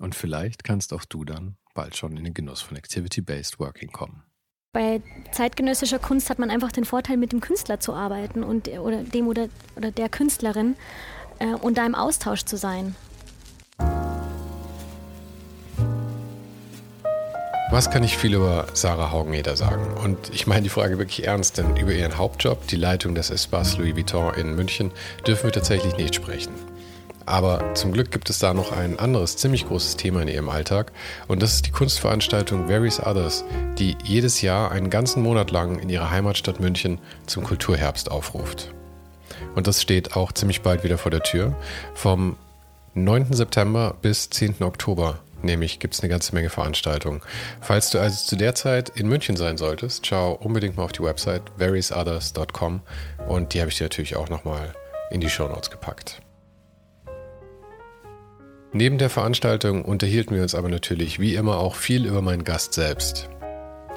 Und vielleicht kannst auch du dann bald schon in den Genuss von Activity-Based Working kommen. Bei zeitgenössischer Kunst hat man einfach den Vorteil, mit dem Künstler zu arbeiten und oder dem oder, oder der Künstlerin äh, und da im Austausch zu sein. Was kann ich viel über Sarah Haugeneder sagen? Und ich meine die Frage wirklich ernst, denn über ihren Hauptjob, die Leitung des Espace Louis Vuitton in München, dürfen wir tatsächlich nicht sprechen. Aber zum Glück gibt es da noch ein anderes ziemlich großes Thema in ihrem Alltag und das ist die Kunstveranstaltung Various Others, die jedes Jahr einen ganzen Monat lang in ihrer Heimatstadt München zum Kulturherbst aufruft. Und das steht auch ziemlich bald wieder vor der Tür. Vom 9. September bis 10. Oktober nämlich gibt es eine ganze Menge Veranstaltungen. Falls du also zu der Zeit in München sein solltest, schau unbedingt mal auf die Website variousothers.com und die habe ich dir natürlich auch nochmal in die Show Notes gepackt. Neben der Veranstaltung unterhielten wir uns aber natürlich wie immer auch viel über meinen Gast selbst.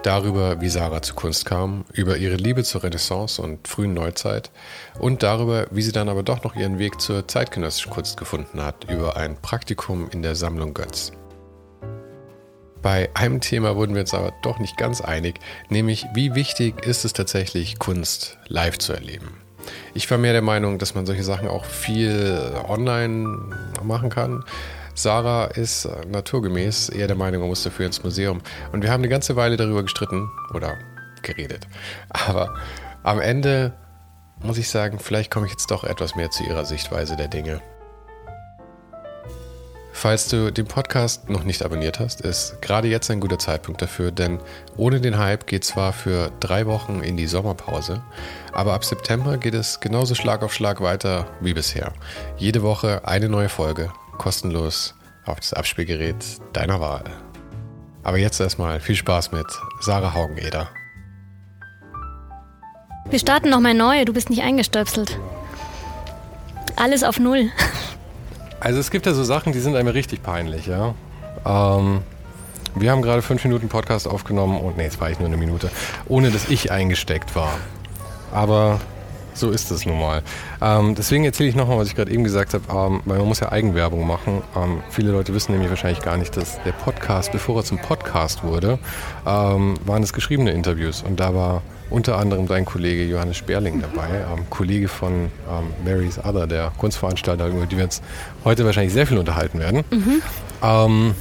Darüber, wie Sarah zu Kunst kam, über ihre Liebe zur Renaissance und frühen Neuzeit und darüber, wie sie dann aber doch noch ihren Weg zur zeitgenössischen Kunst gefunden hat, über ein Praktikum in der Sammlung Götz. Bei einem Thema wurden wir uns aber doch nicht ganz einig, nämlich wie wichtig ist es tatsächlich, Kunst live zu erleben. Ich war mehr der Meinung, dass man solche Sachen auch viel online machen kann. Sarah ist naturgemäß eher der Meinung, man muss dafür ins Museum. Und wir haben eine ganze Weile darüber gestritten oder geredet. Aber am Ende muss ich sagen, vielleicht komme ich jetzt doch etwas mehr zu ihrer Sichtweise der Dinge. Falls du den Podcast noch nicht abonniert hast, ist gerade jetzt ein guter Zeitpunkt dafür, denn ohne den Hype geht zwar für drei Wochen in die Sommerpause, aber ab September geht es genauso Schlag auf Schlag weiter wie bisher. Jede Woche eine neue Folge, kostenlos auf das Abspielgerät deiner Wahl. Aber jetzt erstmal viel Spaß mit Sarah Haugeneder. Wir starten nochmal neu, du bist nicht eingestöpselt. Alles auf Null. Also es gibt ja so Sachen, die sind einem richtig peinlich, ja. Ähm, wir haben gerade fünf Minuten Podcast aufgenommen und nee, jetzt war ich nur eine Minute, ohne dass ich eingesteckt war. Aber so ist es nun mal. Ähm, deswegen erzähle ich nochmal, was ich gerade eben gesagt habe, ähm, weil man muss ja Eigenwerbung machen. Ähm, viele Leute wissen nämlich wahrscheinlich gar nicht, dass der Podcast, bevor er zum Podcast wurde, ähm, waren es geschriebene Interviews. Und da war unter anderem dein Kollege Johannes Sperling dabei, ähm, Kollege von ähm, Mary's Other, der Kunstveranstalter, über die wir uns heute wahrscheinlich sehr viel unterhalten werden. Mhm. Ähm,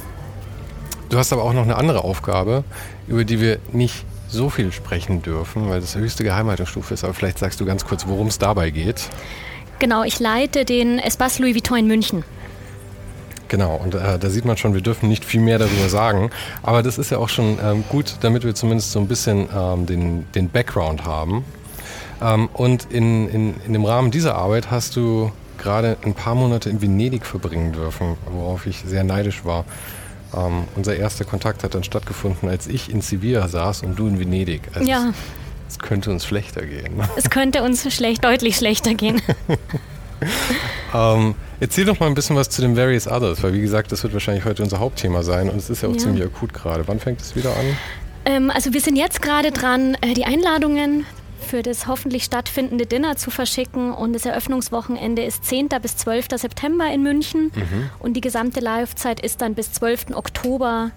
du hast aber auch noch eine andere Aufgabe, über die wir nicht so viel sprechen dürfen, weil das höchste Geheimhaltungsstufe ist. Aber vielleicht sagst du ganz kurz, worum es dabei geht. Genau, ich leite den Espace Louis Vuitton in München. Genau, und äh, da sieht man schon, wir dürfen nicht viel mehr darüber sagen. Aber das ist ja auch schon ähm, gut, damit wir zumindest so ein bisschen ähm, den, den Background haben. Ähm, und in, in, in dem Rahmen dieser Arbeit hast du gerade ein paar Monate in Venedig verbringen dürfen, worauf ich sehr neidisch war. Ähm, unser erster Kontakt hat dann stattgefunden, als ich in Sevilla saß und du in Venedig. Also ja. Es, es könnte uns schlechter gehen. Es könnte uns schlecht, deutlich schlechter gehen. ähm, erzähl doch mal ein bisschen was zu den Various Others, weil wie gesagt, das wird wahrscheinlich heute unser Hauptthema sein und es ist ja auch ja. ziemlich akut gerade. Wann fängt es wieder an? Ähm, also wir sind jetzt gerade dran, äh, die Einladungen für das hoffentlich stattfindende Dinner zu verschicken und das Eröffnungswochenende ist 10. bis 12. September in München mhm. und die gesamte Livezeit ist dann bis 12. Oktober,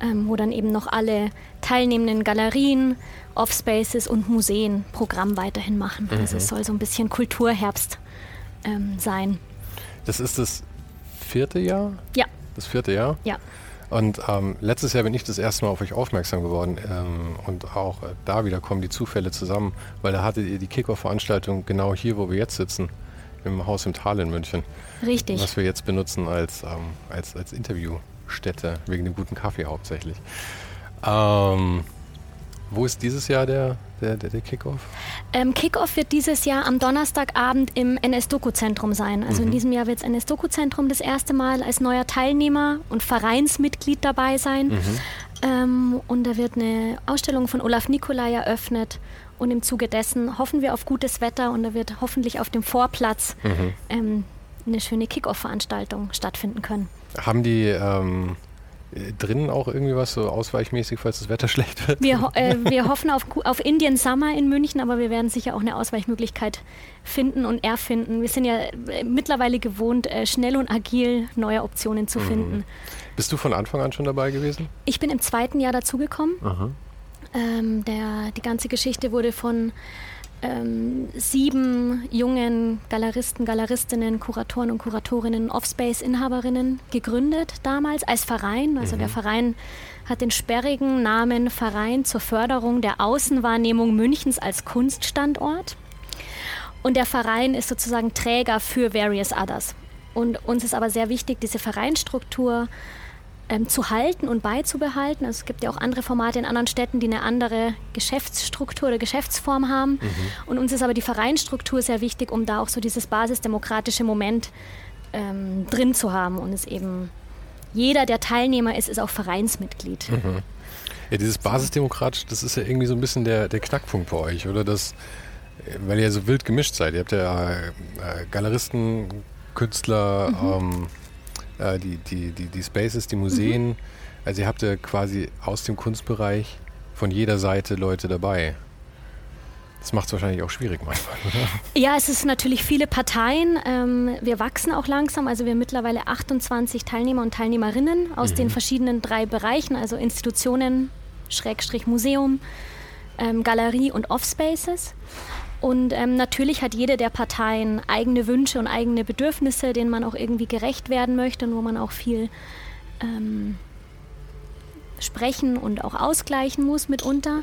ähm, wo dann eben noch alle teilnehmenden Galerien, Offspaces und Museen Programm weiterhin machen. Mhm. Also es soll so ein bisschen Kulturherbst ähm, sein. Das ist das vierte Jahr? Ja. Das vierte Jahr? Ja. Und ähm, letztes Jahr bin ich das erste Mal auf euch aufmerksam geworden ähm, und auch äh, da wieder kommen die Zufälle zusammen, weil da hattet ihr die Kickoff-Veranstaltung genau hier, wo wir jetzt sitzen, im Haus im Tal in München. Richtig. Was wir jetzt benutzen als, ähm, als, als Interviewstätte, wegen dem guten Kaffee hauptsächlich. Ähm, wo ist dieses Jahr der, der, der, der Kickoff? Ähm, Kickoff wird dieses Jahr am Donnerstagabend im NS-Doku-Zentrum sein. Also mhm. in diesem Jahr wird das NS-Doku-Zentrum das erste Mal als neuer Teilnehmer und Vereinsmitglied dabei sein. Mhm. Ähm, und da wird eine Ausstellung von Olaf Nikolai eröffnet. Und im Zuge dessen hoffen wir auf gutes Wetter und da wird hoffentlich auf dem Vorplatz mhm. ähm, eine schöne Kickoff-Veranstaltung stattfinden können. Haben die ähm, drinnen auch irgendwie was so ausweichmäßig, falls das Wetter schlecht wird? Wir, äh, wir hoffen auf, auf Indian Summer in München, aber wir werden sicher auch eine Ausweichmöglichkeit finden und erfinden. Wir sind ja äh, mittlerweile gewohnt, äh, schnell und agil neue Optionen zu mhm. finden. Bist du von Anfang an schon dabei gewesen? Ich bin im zweiten Jahr dazugekommen. Ähm, die ganze Geschichte wurde von ähm, sieben jungen Galeristen, Galeristinnen, Kuratoren und Kuratorinnen, Offspace-Inhaberinnen gegründet damals als Verein. Also mhm. der Verein hat den sperrigen Namen Verein zur Förderung der Außenwahrnehmung Münchens als Kunststandort. Und der Verein ist sozusagen Träger für Various Others. Und uns ist aber sehr wichtig, diese Vereinsstruktur ähm, zu halten und beizubehalten. Also es gibt ja auch andere Formate in anderen Städten, die eine andere Geschäftsstruktur oder Geschäftsform haben. Mhm. Und uns ist aber die Vereinsstruktur sehr wichtig, um da auch so dieses basisdemokratische Moment ähm, drin zu haben und es eben jeder, der Teilnehmer ist, ist auch Vereinsmitglied. Mhm. Ja, dieses basisdemokratisch, das ist ja irgendwie so ein bisschen der, der Knackpunkt bei euch, oder? Das, weil ihr so wild gemischt seid. Ihr habt ja äh, Galeristen, Künstler, mhm. ähm, äh, die, die, die, die Spaces, die Museen. Mhm. Also ihr habt ja quasi aus dem Kunstbereich von jeder Seite Leute dabei. Das macht es wahrscheinlich auch schwierig manchmal, oder? Ja, es ist natürlich viele Parteien. Ähm, wir wachsen auch langsam. Also wir haben mittlerweile 28 Teilnehmer und Teilnehmerinnen aus mhm. den verschiedenen drei Bereichen, also Institutionen, Schrägstrich Museum, ähm, Galerie und Offspaces. Und ähm, natürlich hat jede der Parteien eigene Wünsche und eigene Bedürfnisse, denen man auch irgendwie gerecht werden möchte und wo man auch viel ähm, sprechen und auch ausgleichen muss mitunter.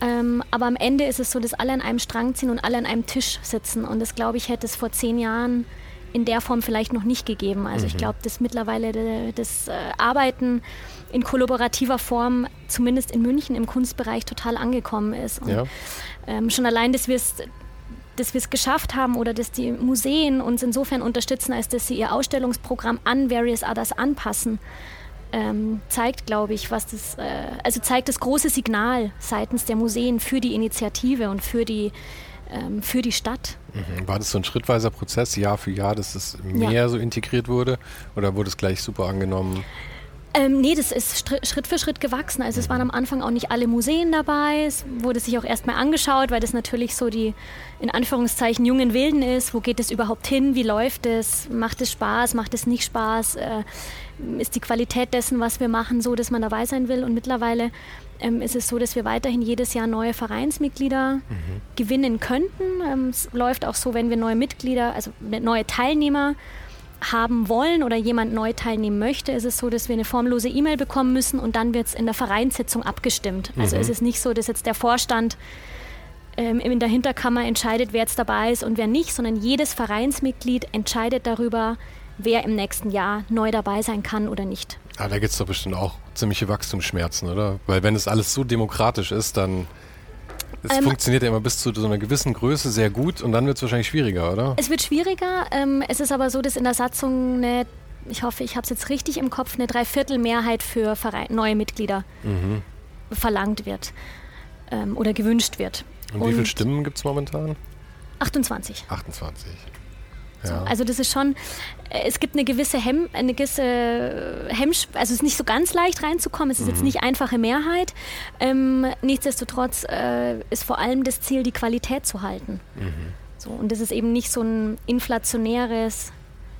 Ähm, aber am Ende ist es so, dass alle an einem Strang ziehen und alle an einem Tisch sitzen. Und das, glaube ich, hätte es vor zehn Jahren in der Form vielleicht noch nicht gegeben. Also mhm. ich glaube, dass mittlerweile das äh, Arbeiten in kollaborativer Form, zumindest in München im Kunstbereich, total angekommen ist. Und, ja. ähm, schon allein, dass wir es dass wir es geschafft haben oder dass die Museen uns insofern unterstützen, als dass sie ihr Ausstellungsprogramm an Various Others anpassen, ähm, zeigt, glaube ich, was das, äh, also zeigt das große Signal seitens der Museen für die Initiative und für die, ähm, für die Stadt. Mhm. War das so ein schrittweiser Prozess, Jahr für Jahr, dass es mehr ja. so integriert wurde oder wurde es gleich super angenommen? Ähm, nee, das ist Schritt für Schritt gewachsen. Also es waren am Anfang auch nicht alle Museen dabei. Es wurde sich auch erstmal angeschaut, weil das natürlich so die in Anführungszeichen jungen Wilden ist. Wo geht es überhaupt hin? Wie läuft es? Macht es Spaß? Macht es nicht Spaß? Äh, ist die Qualität dessen, was wir machen, so, dass man dabei sein will? Und mittlerweile ähm, ist es so, dass wir weiterhin jedes Jahr neue Vereinsmitglieder mhm. gewinnen könnten. Ähm, es läuft auch so, wenn wir neue Mitglieder, also neue Teilnehmer haben wollen oder jemand neu teilnehmen möchte, ist es so, dass wir eine formlose E-Mail bekommen müssen und dann wird es in der Vereinssitzung abgestimmt. Also mhm. ist es nicht so, dass jetzt der Vorstand ähm, in der Hinterkammer entscheidet, wer jetzt dabei ist und wer nicht, sondern jedes Vereinsmitglied entscheidet darüber, wer im nächsten Jahr neu dabei sein kann oder nicht. Ah, da gibt es doch bestimmt auch ziemliche Wachstumsschmerzen, oder? Weil wenn es alles so demokratisch ist, dann es ähm, funktioniert ja immer bis zu so einer gewissen Größe sehr gut und dann wird es wahrscheinlich schwieriger, oder? Es wird schwieriger. Ähm, es ist aber so, dass in der Satzung eine, ich hoffe, ich habe es jetzt richtig im Kopf, eine Dreiviertelmehrheit für Verein, neue Mitglieder mhm. verlangt wird ähm, oder gewünscht wird. Und, und wie viele Stimmen gibt es momentan? 28. 28. So, also das ist schon, äh, es gibt eine gewisse Hemm, eine gewisse Hemm, also es ist nicht so ganz leicht reinzukommen, es ist mhm. jetzt nicht einfache Mehrheit. Ähm, nichtsdestotrotz äh, ist vor allem das Ziel, die Qualität zu halten. Mhm. So, und das ist eben nicht so ein inflationäres,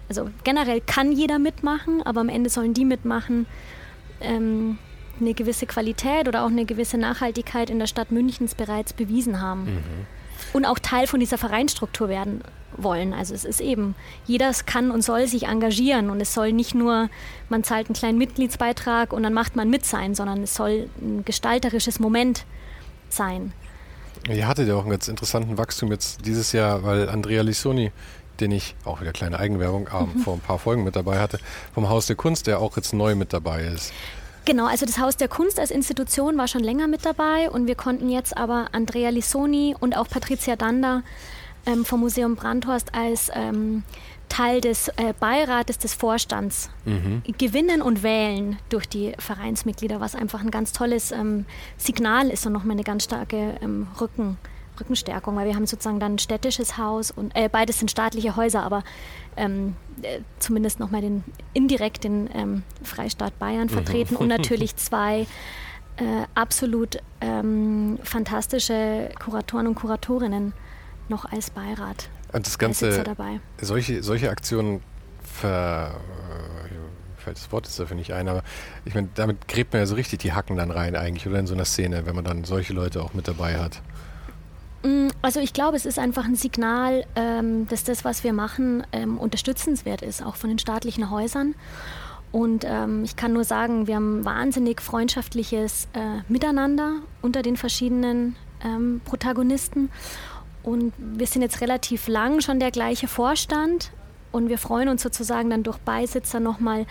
also generell kann jeder mitmachen, aber am Ende sollen die mitmachen, ähm, eine gewisse Qualität oder auch eine gewisse Nachhaltigkeit in der Stadt Münchens bereits bewiesen haben. Mhm. Und auch Teil von dieser Vereinsstruktur werden wollen. Also es ist eben, jeder kann und soll sich engagieren und es soll nicht nur, man zahlt einen kleinen Mitgliedsbeitrag und dann macht man mit sein, sondern es soll ein gestalterisches Moment sein. Ihr hattet ja auch einen ganz interessanten Wachstum jetzt dieses Jahr, weil Andrea Lissoni, den ich, auch wieder kleine Eigenwerbung, mhm. vor ein paar Folgen mit dabei hatte, vom Haus der Kunst, der auch jetzt neu mit dabei ist. Genau, also das Haus der Kunst als Institution war schon länger mit dabei und wir konnten jetzt aber Andrea Lissoni und auch Patricia Dander ähm, vom Museum Brandhorst als ähm, Teil des äh, Beirates des Vorstands mhm. gewinnen und wählen durch die Vereinsmitglieder, was einfach ein ganz tolles ähm, Signal ist und nochmal eine ganz starke ähm, Rücken, Rückenstärkung, weil wir haben sozusagen dann ein städtisches Haus und äh, beides sind staatliche Häuser, aber ähm, äh, zumindest nochmal den indirekt den ähm, Freistaat Bayern mhm. vertreten mhm. und natürlich zwei äh, absolut ähm, fantastische Kuratoren und Kuratorinnen noch als Beirat. Und das Ganze, dabei. Solche, solche Aktionen ver, äh, fällt das Wort jetzt dafür nicht ein, aber ich meine, damit gräbt man ja so richtig die Hacken dann rein eigentlich oder in so einer Szene, wenn man dann solche Leute auch mit dabei hat. Mm, also ich glaube, es ist einfach ein Signal, ähm, dass das, was wir machen, ähm, unterstützenswert ist, auch von den staatlichen Häusern. Und ähm, ich kann nur sagen, wir haben wahnsinnig freundschaftliches äh, Miteinander unter den verschiedenen Protagonisten. Und wir sind jetzt relativ lang schon der gleiche Vorstand und wir freuen uns sozusagen dann durch Beisitzer nochmal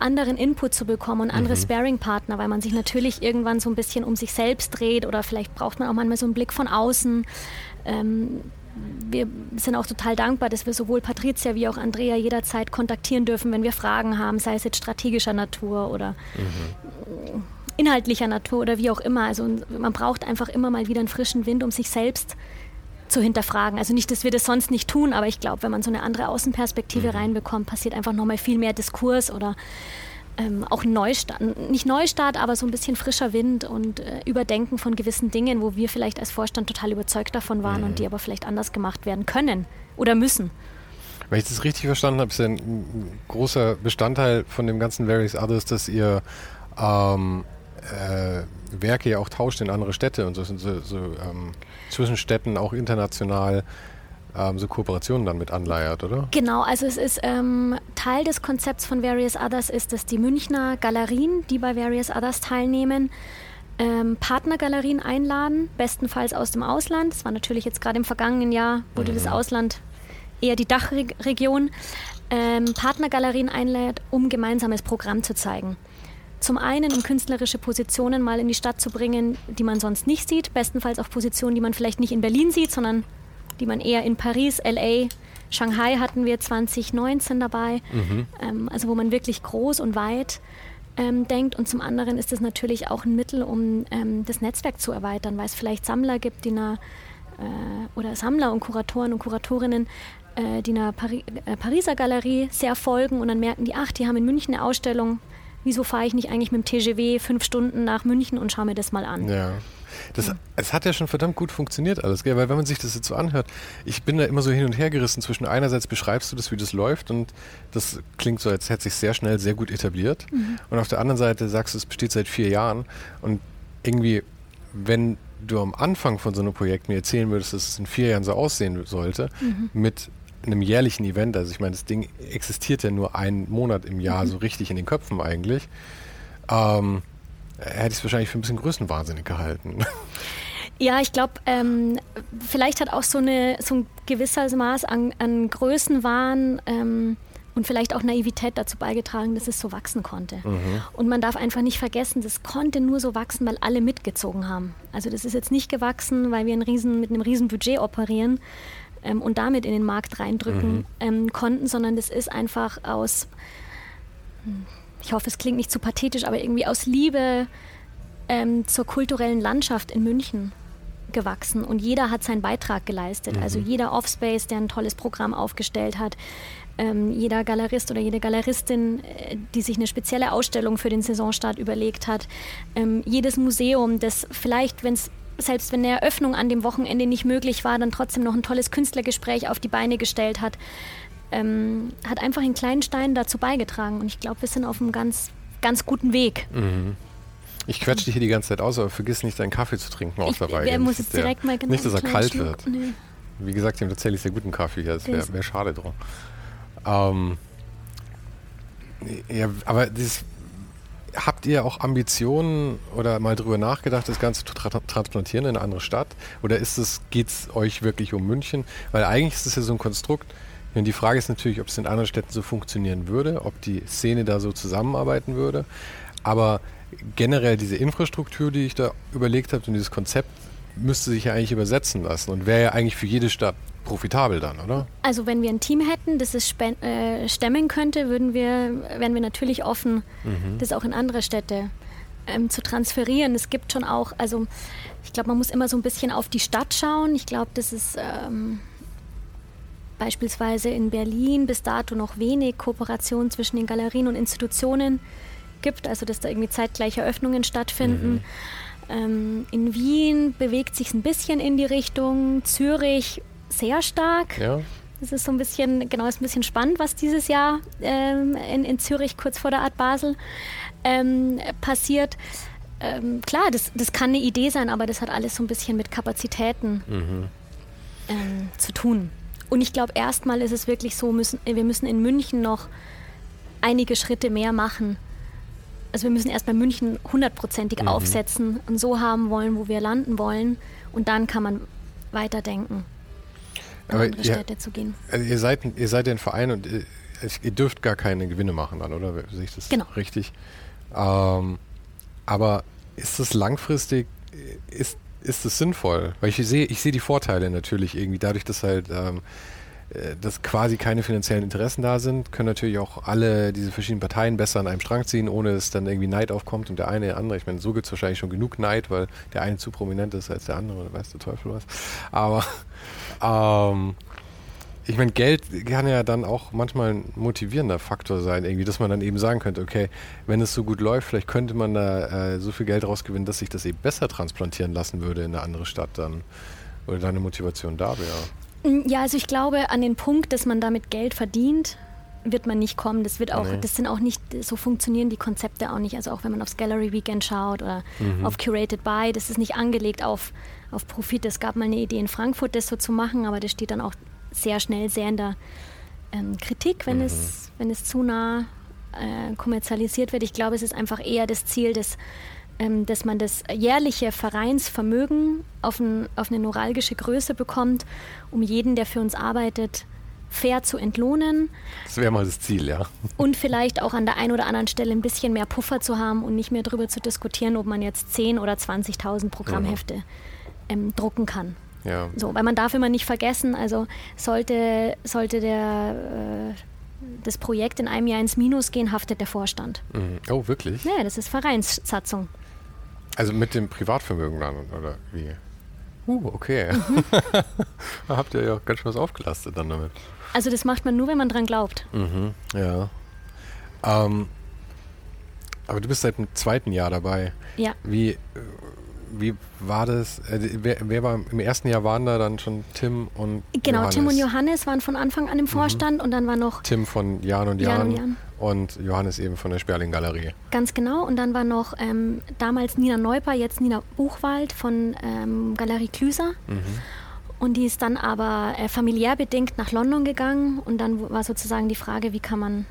anderen Input zu bekommen und andere mhm. Sparing-Partner, weil man sich natürlich irgendwann so ein bisschen um sich selbst dreht oder vielleicht braucht man auch manchmal so einen Blick von außen. Ähm, wir sind auch total dankbar, dass wir sowohl Patricia wie auch Andrea jederzeit kontaktieren dürfen, wenn wir Fragen haben, sei es jetzt strategischer Natur oder mhm. inhaltlicher Natur oder wie auch immer. Also man braucht einfach immer mal wieder einen frischen Wind, um sich selbst zu zu hinterfragen. Also nicht, dass wir das sonst nicht tun, aber ich glaube, wenn man so eine andere Außenperspektive mhm. reinbekommt, passiert einfach nochmal viel mehr Diskurs oder ähm, auch Neustart, nicht Neustart, aber so ein bisschen frischer Wind und äh, Überdenken von gewissen Dingen, wo wir vielleicht als Vorstand total überzeugt davon waren mhm. und die aber vielleicht anders gemacht werden können oder müssen. Wenn ich das richtig verstanden habe, ist ja ein großer Bestandteil von dem ganzen Various Others, dass ihr ähm, äh, Werke ja auch tauscht in andere Städte und so so, so ähm, zwischen Städten auch international ähm, so Kooperationen dann mit anleiert, oder? Genau, also es ist ähm, Teil des Konzepts von Various Others ist, dass die Münchner Galerien, die bei Various Others teilnehmen, ähm, Partnergalerien einladen, bestenfalls aus dem Ausland. Das war natürlich jetzt gerade im vergangenen Jahr, wurde mhm. das Ausland eher die Dachregion, ähm, Partnergalerien einlädt, um gemeinsames Programm zu zeigen. Zum einen, um künstlerische Positionen mal in die Stadt zu bringen, die man sonst nicht sieht. Bestenfalls auch Positionen, die man vielleicht nicht in Berlin sieht, sondern die man eher in Paris, LA, Shanghai hatten wir 2019 dabei. Mhm. Ähm, also wo man wirklich groß und weit ähm, denkt. Und zum anderen ist es natürlich auch ein Mittel, um ähm, das Netzwerk zu erweitern, weil es vielleicht Sammler gibt, die einer äh, oder Sammler und Kuratoren und Kuratorinnen, äh, die einer äh, Pariser Galerie sehr folgen und dann merken die, ach, die haben in München eine Ausstellung, wieso fahre ich nicht eigentlich mit dem TGW fünf Stunden nach München und schaue mir das mal an? Ja. Das, es hat ja schon verdammt gut funktioniert alles, gell? weil wenn man sich das jetzt so anhört, ich bin da immer so hin und her gerissen zwischen einerseits beschreibst du das, wie das läuft und das klingt so, als hätte sich sehr schnell sehr gut etabliert mhm. und auf der anderen Seite sagst du, es besteht seit vier Jahren und irgendwie, wenn du am Anfang von so einem Projekt mir erzählen würdest, dass es in vier Jahren so aussehen sollte, mhm. mit einem jährlichen Event, also ich meine, das Ding existiert ja nur einen Monat im Jahr mhm. so richtig in den Köpfen eigentlich, ähm, hätte ich es wahrscheinlich für ein bisschen größenwahnsinnig gehalten. Ja, ich glaube, ähm, vielleicht hat auch so, eine, so ein gewisses Maß an, an Größenwahn ähm, und vielleicht auch Naivität dazu beigetragen, dass es so wachsen konnte. Mhm. Und man darf einfach nicht vergessen, das konnte nur so wachsen, weil alle mitgezogen haben. Also das ist jetzt nicht gewachsen, weil wir ein riesen, mit einem riesen Budget operieren, ähm, und damit in den Markt reindrücken mhm. ähm, konnten, sondern das ist einfach aus, hm, ich hoffe, es klingt nicht zu pathetisch, aber irgendwie aus Liebe ähm, zur kulturellen Landschaft in München gewachsen und jeder hat seinen Beitrag geleistet. Also mhm. Also jeder Offspace, der ein tolles Programm aufgestellt hat, ähm, jeder Galerist oder jede Galeristin, äh, die sich eine spezielle Ausstellung für den Saisonstart überlegt hat, ähm, jedes Museum, das vielleicht, wenn es selbst wenn eine Eröffnung an dem Wochenende nicht möglich war, dann trotzdem noch ein tolles Künstlergespräch auf die Beine gestellt hat, ähm, hat einfach einen kleinen Stein dazu beigetragen. Und ich glaube, wir sind auf einem ganz, ganz guten Weg. Mhm. Ich quetsche dich hier die ganze Zeit aus, aber vergiss nicht, deinen Kaffee zu trinken auch dabei. Wer muss jetzt direkt mal genau Nicht, dass er kalt Schluck. wird. Nee. Wie gesagt, ich habe tatsächlich sehr guten Kaffee hier. Das wäre wär schade drum. Ähm, ja, aber das, habt ihr auch Ambitionen oder mal drüber nachgedacht, das Ganze zu tra transplantieren in eine andere Stadt? Oder geht es euch wirklich um München? Weil eigentlich ist es ja so ein Konstrukt, und die Frage ist natürlich, ob es in anderen Städten so funktionieren würde, ob die Szene da so zusammenarbeiten würde. Aber generell diese Infrastruktur, die ich da überlegt habe und dieses Konzept, müsste sich ja eigentlich übersetzen lassen und wäre ja eigentlich für jede Stadt profitabel dann, oder? Also wenn wir ein Team hätten, das es äh, stemmen könnte, würden wir, wären wir natürlich offen, mhm. das auch in andere Städte ähm, zu transferieren. Es gibt schon auch, also ich glaube, man muss immer so ein bisschen auf die Stadt schauen. Ich glaube, das ist ähm, beispielsweise in Berlin bis dato noch wenig Kooperation zwischen den Galerien und Institutionen gibt, also dass da irgendwie zeitgleiche Öffnungen stattfinden. Mhm. Ähm, in Wien bewegt sich ein bisschen in die Richtung, Zürich sehr stark. Ja. Das ist so ein bisschen, genau, ist ein bisschen spannend, was dieses Jahr ähm, in, in Zürich kurz vor der Art Basel ähm, passiert. Ähm, klar, das, das kann eine Idee sein, aber das hat alles so ein bisschen mit Kapazitäten mhm. ähm, zu tun. Und ich glaube, erstmal ist es wirklich so, müssen, wir müssen in München noch einige Schritte mehr machen. Also wir müssen erstmal München hundertprozentig mhm. aufsetzen und so haben wollen, wo wir landen wollen. Und dann kann man weiterdenken in andere ihr, Städte zu gehen. Also ihr seid, ihr seid ein Verein und ihr, ihr, dürft gar keine Gewinne machen dann, oder? Sehe ich das genau. richtig? Ähm, aber ist das langfristig, ist, ist das sinnvoll? Weil ich sehe, ich sehe die Vorteile natürlich irgendwie, dadurch, dass halt ähm, äh, dass quasi keine finanziellen Interessen da sind, können natürlich auch alle diese verschiedenen Parteien besser an einem Strang ziehen, ohne dass dann irgendwie Neid aufkommt und der eine der andere. Ich meine, so gibt es wahrscheinlich schon genug Neid, weil der eine zu prominent ist als der andere oder weiß der Teufel was. Aber ähm, ich meine, Geld kann ja dann auch manchmal ein motivierender Faktor sein, irgendwie, dass man dann eben sagen könnte, okay, wenn es so gut läuft, vielleicht könnte man da äh, so viel Geld rausgewinnen, dass sich das eben besser transplantieren lassen würde in eine andere Stadt dann. Oder deine Motivation da wäre. Mm, ja, also ich glaube, an den Punkt, dass man damit Geld verdient, wird man nicht kommen. Das wird auch, nee. das sind auch nicht, so funktionieren die Konzepte auch nicht. Also auch wenn man aufs Gallery Weekend schaut oder mhm. auf Curated By, das ist nicht angelegt auf, auf Profit. Es gab mal eine Idee in Frankfurt, das so zu machen, aber das steht dann auch sehr schnell sehr in der ähm, Kritik, wenn, mhm. es, wenn es zu nah äh, kommerzialisiert wird. Ich glaube, es ist einfach eher das Ziel des ähm, dass man das jährliche Vereinsvermögen auf, ein, auf eine neuralgische Größe bekommt, um jeden, der für uns arbeitet, fair zu entlohnen. Das wäre mal das Ziel, ja. Und vielleicht auch an der einen oder anderen Stelle ein bisschen mehr Puffer zu haben und nicht mehr darüber zu diskutieren, ob man jetzt 10.000 oder 20.000 Programmhefte ja. Ähm, drucken kann. Ja. So, weil man darf immer nicht vergessen, also sollte, sollte der, äh, das Projekt in einem Jahr ins Minus gehen, haftet der Vorstand. Mhm. Oh, wirklich? Ja, das ist Vereinssatzung. Also mit dem Privatvermögen dann, oder wie? Uh, okay. Mhm. da habt ihr ja ganz schön was aufgelastet dann damit. Also das macht man nur, wenn man dran glaubt. Mhm, ja. Ähm, aber du bist seit dem zweiten Jahr dabei. Ja. Wie, wie war das? Äh, wer, wer, war im ersten Jahr waren da dann schon Tim und Genau, Johannes. Tim und Johannes waren von Anfang an im mhm. Vorstand mhm. und dann war noch Tim von Jan und Jan, Jan, und, Jan. und, Johannes eben von der Sperling Galerie. Ganz genau und dann war noch ähm, damals Nina Neuper, jetzt Nina Buchwald von ähm, Galerie Klüser. Mhm. Und die ist dann aber äh, familiär bedingt nach London gegangen und dann war sozusagen die Frage, wie kann man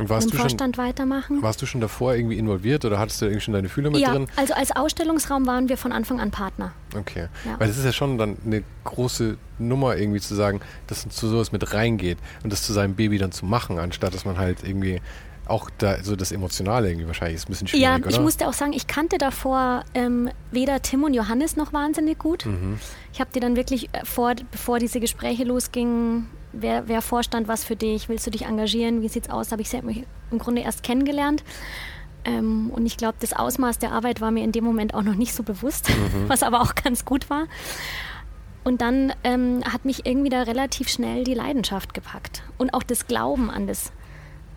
und warst im du Vorstand schon, weitermachen. Warst du schon davor irgendwie involviert oder hattest du irgendwie schon deine Fühler mit ja, drin? also als Ausstellungsraum waren wir von Anfang an Partner. Okay, ja. weil das ist ja schon dann eine große Nummer irgendwie zu sagen, dass man zu sowas mit reingeht und das zu seinem Baby dann zu machen, anstatt dass man halt irgendwie auch da so das Emotionale irgendwie wahrscheinlich ist ein bisschen schwierig, Ja, oder? ich musste auch sagen, ich kannte davor ähm, weder Tim und Johannes noch wahnsinnig gut. Mhm. Ich habe die dann wirklich äh, vor, bevor diese Gespräche losgingen, wer, wer Vorstand was für dich, willst du dich engagieren, wie sieht's aus, habe ich sie im Grunde erst kennengelernt. Ähm, und ich glaube, das Ausmaß der Arbeit war mir in dem Moment auch noch nicht so bewusst, mhm. was aber auch ganz gut war. Und dann ähm, hat mich irgendwie da relativ schnell die Leidenschaft gepackt und auch das Glauben an das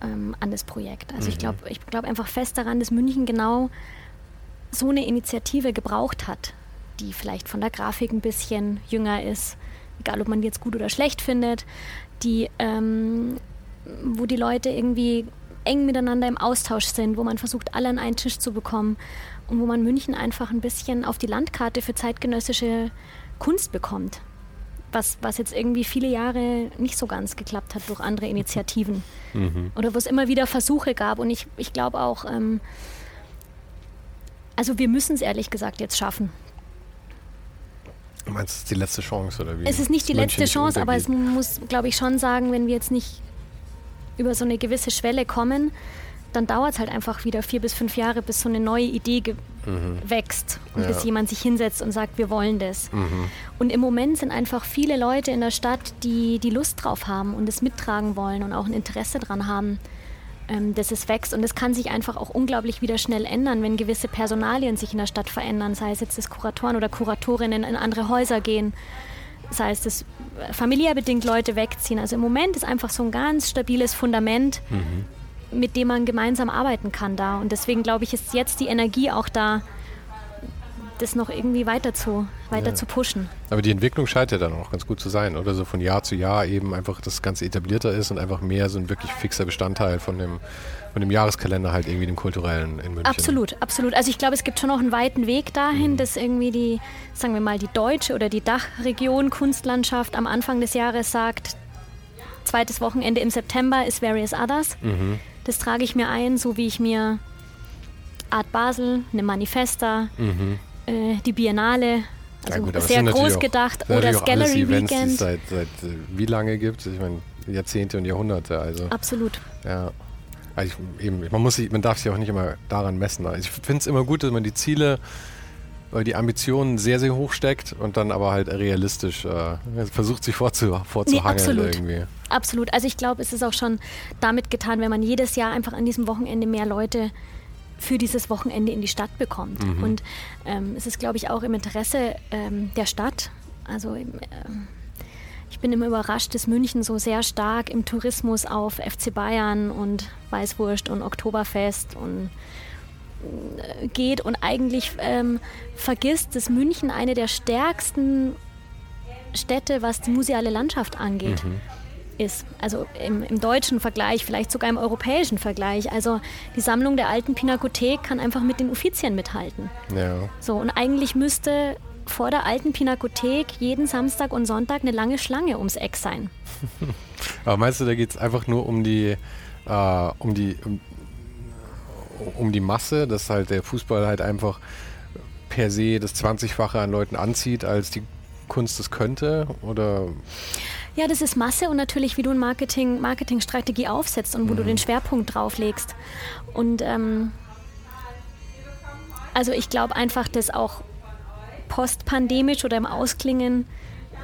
ähm, an das Projekt. Also mhm. ich glaube ich glaub einfach fest daran, dass München genau so eine Initiative gebraucht hat, die vielleicht von der Grafik ein bisschen jünger ist, egal ob man die jetzt gut oder schlecht findet, die, ähm, wo die Leute irgendwie eng miteinander im Austausch sind, wo man versucht, alle an einen Tisch zu bekommen und wo man München einfach ein bisschen auf die Landkarte für zeitgenössische Kunst bekommt. Was, was jetzt irgendwie viele Jahre nicht so ganz geklappt hat durch andere Initiativen. Mhm. Oder wo es immer wieder Versuche gab. Und ich, ich glaube auch, ähm, also wir müssen es ehrlich gesagt jetzt schaffen. Du meinst, es ist die letzte Chance oder wie? Es ist nicht die letzte Chance, aber es muss, glaube ich, schon sagen, wenn wir jetzt nicht über so eine gewisse Schwelle kommen, dann dauert es halt einfach wieder vier bis fünf Jahre, bis so eine neue Idee mhm. wächst und ja. bis jemand sich hinsetzt und sagt, wir wollen das. Mhm. Und im Moment sind einfach viele Leute in der Stadt, die die Lust drauf haben und es mittragen wollen und auch ein Interesse daran haben, ähm, dass es wächst. Und es kann sich einfach auch unglaublich wieder schnell ändern, wenn gewisse Personalien sich in der Stadt verändern, sei es jetzt, dass Kuratoren oder Kuratorinnen in andere Häuser gehen sei es, dass familiär bedingt Leute wegziehen. Also im Moment ist einfach so ein ganz stabiles Fundament, mhm mit dem man gemeinsam arbeiten kann da. Und deswegen glaube ich, ist jetzt die Energie auch da, das noch irgendwie weiter zu, weiter ja. zu pushen. Aber die Entwicklung scheint ja dann auch ganz gut zu sein, oder so von Jahr zu Jahr eben einfach das Ganze etablierter ist und einfach mehr so ein wirklich fixer Bestandteil von dem, von dem Jahreskalender halt irgendwie dem kulturellen in München. Absolut, absolut. Also ich glaube, es gibt schon noch einen weiten Weg dahin, mhm. dass irgendwie die, sagen wir mal, die deutsche oder die Dachregion Kunstlandschaft am Anfang des Jahres sagt, zweites Wochenende im September ist Various Others. Mhm. Das trage ich mir ein, so wie ich mir Art Basel, eine Manifesta, mhm. äh, die Biennale, also ja gut, sehr groß gedacht, oder das Gallery Events, Weekend. Die es seit, seit äh, wie lange gibt Ich meine, Jahrzehnte und Jahrhunderte. Also. Absolut. Ja. Also ich, eben, man, muss, man darf sich auch nicht immer daran messen. Also ich finde es immer gut, dass man die Ziele die Ambitionen sehr, sehr hoch steckt und dann aber halt realistisch äh, versucht, sich vorzu, vorzuhangeln nee, absolut. irgendwie. Absolut. Also ich glaube, es ist auch schon damit getan, wenn man jedes Jahr einfach an diesem Wochenende mehr Leute für dieses Wochenende in die Stadt bekommt. Mhm. Und ähm, es ist, glaube ich, auch im Interesse ähm, der Stadt. Also ähm, ich bin immer überrascht, dass München so sehr stark im Tourismus auf FC Bayern und Weißwurst und Oktoberfest und geht und eigentlich ähm, vergisst, dass München eine der stärksten Städte, was die museale Landschaft angeht. Mhm. Ist. Also im, im, deutschen Vergleich, vielleicht sogar im europäischen Vergleich. Also die Sammlung der alten Pinakothek kann einfach mit den Uffizien mithalten. Ja. So, und eigentlich müsste vor der alten Pinakothek jeden Samstag und Sonntag eine lange Schlange ums Eck sein. Aber meinst du, da geht es einfach nur um die, äh, um die, um, um die Masse, dass halt der Fußball halt einfach per se das 20-fache an Leuten anzieht, als die Kunst es könnte? Oder? Ja, das ist Masse und natürlich, wie du eine Marketing, Marketingstrategie aufsetzt und wo mhm. du den Schwerpunkt drauf legst. Und ähm, also ich glaube einfach, dass auch postpandemisch oder im Ausklingen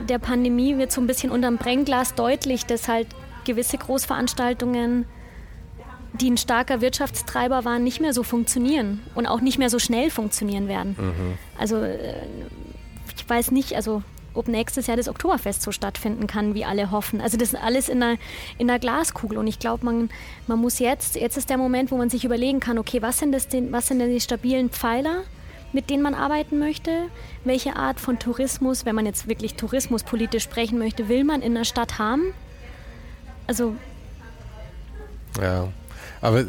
der Pandemie wird so ein bisschen unterm Brennglas deutlich, dass halt gewisse Großveranstaltungen die ein starker Wirtschaftstreiber waren, nicht mehr so funktionieren und auch nicht mehr so schnell funktionieren werden. Mhm. Also äh, ich weiß nicht, also ob nächstes Jahr das Oktoberfest so stattfinden kann, wie alle hoffen. Also das ist alles in der, in der Glaskugel und ich glaube, man, man muss jetzt, jetzt ist der Moment, wo man sich überlegen kann, okay, was sind, das den, was sind denn die stabilen Pfeiler, mit denen man arbeiten möchte? Welche Art von Tourismus, wenn man jetzt wirklich tourismuspolitisch sprechen möchte, will man in der Stadt haben? Also ja. Aber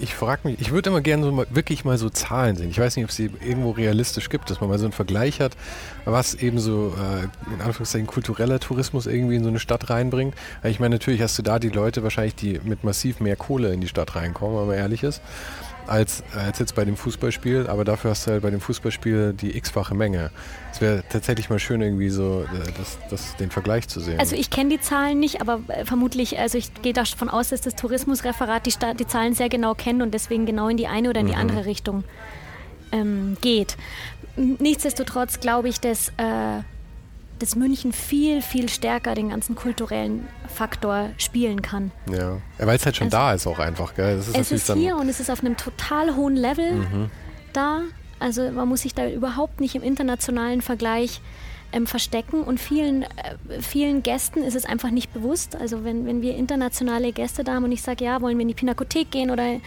ich frage mich, ich würde immer gerne so mal, wirklich mal so Zahlen sehen. Ich weiß nicht, ob es sie irgendwo realistisch gibt, dass man mal so einen Vergleich hat, was eben so äh, in Anführungszeichen kultureller Tourismus irgendwie in so eine Stadt reinbringt. Ich meine, natürlich hast du da die Leute wahrscheinlich, die mit massiv mehr Kohle in die Stadt reinkommen, wenn man ehrlich ist als, als jetzt bei dem Fußballspiel, aber dafür hast du halt bei dem Fußballspiel die x-fache Menge. Es wäre tatsächlich mal schön, irgendwie so äh, das, das, den Vergleich zu sehen. Also ich kenne die Zahlen nicht, aber äh, vermutlich, also ich gehe davon aus, dass das Tourismusreferat die, die Zahlen sehr genau kennt und deswegen genau in die eine oder in die mhm. andere Richtung ähm, geht. Nichtsdestotrotz glaube ich, dass äh, dass München viel, viel stärker den ganzen kulturellen Faktor spielen kann. Ja, weil es halt schon also, da ist auch einfach. Gell? Ist es ist hier und es ist auf einem total hohen Level mhm. da. Also man muss sich da überhaupt nicht im internationalen Vergleich ähm, verstecken und vielen, äh, vielen Gästen ist es einfach nicht bewusst. Also wenn, wenn wir internationale Gäste da haben und ich sage, ja, wollen wir in die Pinakothek gehen oder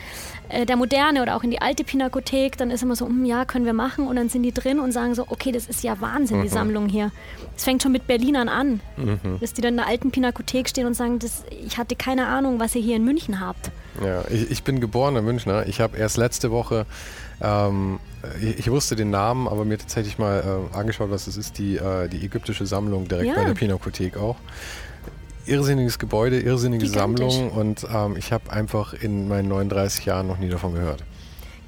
äh, der Moderne oder auch in die alte Pinakothek, dann ist immer so, hm, ja, können wir machen und dann sind die drin und sagen so, okay, das ist ja Wahnsinn, mhm. die Sammlung hier. Es fängt schon mit Berlinern an, mhm. dass die dann in der alten Pinakothek stehen und sagen, das, ich hatte keine Ahnung, was ihr hier in München habt. Ja, ich, ich bin geborener Münchner. Ich habe erst letzte Woche, ähm, ich, ich, wusste den Namen, aber mir tatsächlich mal äh, angeschaut, was es ist, die, äh, die ägyptische Sammlung direkt ja. bei der Pinakothek auch. Irrsinniges Gebäude, irrsinnige Gigantisch. Sammlung und ähm, ich habe einfach in meinen 39 Jahren noch nie davon gehört.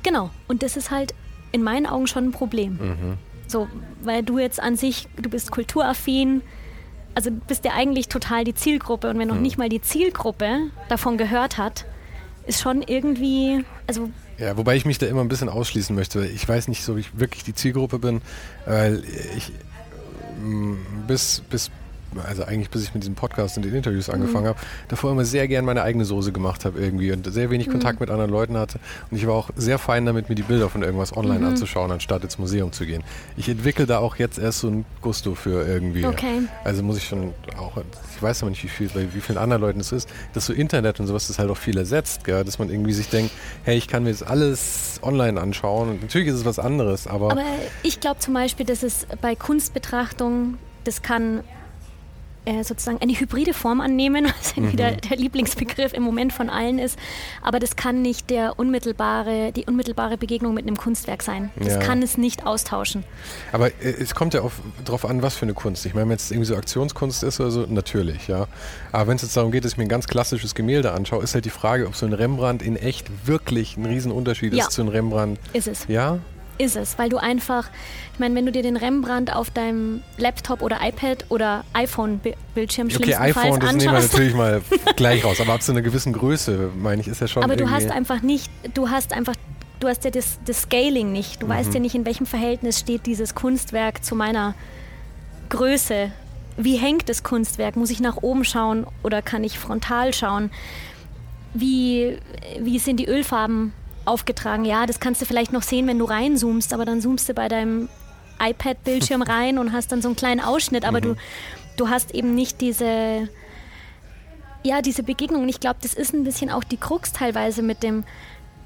Genau, und das ist halt in meinen Augen schon ein Problem. Mhm. So, weil du jetzt an sich, du bist kulturaffin, also bist ja eigentlich total die Zielgruppe und wenn noch mhm. nicht mal die Zielgruppe davon gehört hat, ist schon irgendwie, also ja, wobei ich mich da immer ein bisschen ausschließen möchte. Ich weiß nicht, so wie ich wirklich die Zielgruppe bin, weil ich mm, bis, bis also eigentlich bis ich mit diesem Podcast und den Interviews mhm. angefangen mhm. habe, davor immer sehr gern meine eigene Soße gemacht habe irgendwie und sehr wenig mhm. Kontakt mit anderen Leuten hatte. Und ich war auch sehr fein damit, mir die Bilder von irgendwas online mhm. anzuschauen, anstatt ins Museum zu gehen. Ich entwickle da auch jetzt erst so ein Gusto für irgendwie. Okay. Also muss ich schon auch, ich weiß aber nicht, wie viel, bei wie vielen anderen Leuten es ist, dass so Internet und sowas das halt auch viel ersetzt, gell? dass man irgendwie sich denkt, hey, ich kann mir jetzt alles online anschauen. Und natürlich ist es was anderes, aber. Aber ich glaube zum Beispiel, dass es bei Kunstbetrachtung, das kann äh, sozusagen eine hybride Form annehmen, was mhm. wieder der Lieblingsbegriff im Moment von allen ist. Aber das kann nicht der unmittelbare, die unmittelbare Begegnung mit einem Kunstwerk sein. Das ja. kann es nicht austauschen. Aber äh, es kommt ja darauf an, was für eine Kunst. Ich meine, wenn es irgendwie so Aktionskunst ist oder so, natürlich, ja. Aber wenn es jetzt darum geht, dass ich mir ein ganz klassisches Gemälde anschaue, ist halt die Frage, ob so ein Rembrandt in echt wirklich ein Riesenunterschied ja. ist zu einem Rembrandt. Ist es. Ja? Ist es, weil du einfach, ich meine, wenn du dir den Rembrandt auf deinem Laptop oder iPad oder iPhone-Bildschirm okay, iPhone, das nehmen wir natürlich mal gleich raus, aber ab zu einer gewissen Größe, meine ich, ist ja schon. Aber du hast einfach nicht, du hast einfach du hast ja das, das Scaling nicht. Du mhm. weißt ja nicht, in welchem Verhältnis steht dieses Kunstwerk zu meiner Größe. Wie hängt das Kunstwerk? Muss ich nach oben schauen oder kann ich frontal schauen? Wie, wie sind die Ölfarben aufgetragen. Ja, das kannst du vielleicht noch sehen, wenn du reinzoomst, aber dann zoomst du bei deinem iPad-Bildschirm rein und hast dann so einen kleinen Ausschnitt, aber mhm. du, du hast eben nicht diese, ja, diese Begegnung. Und ich glaube, das ist ein bisschen auch die Krux teilweise mit dem,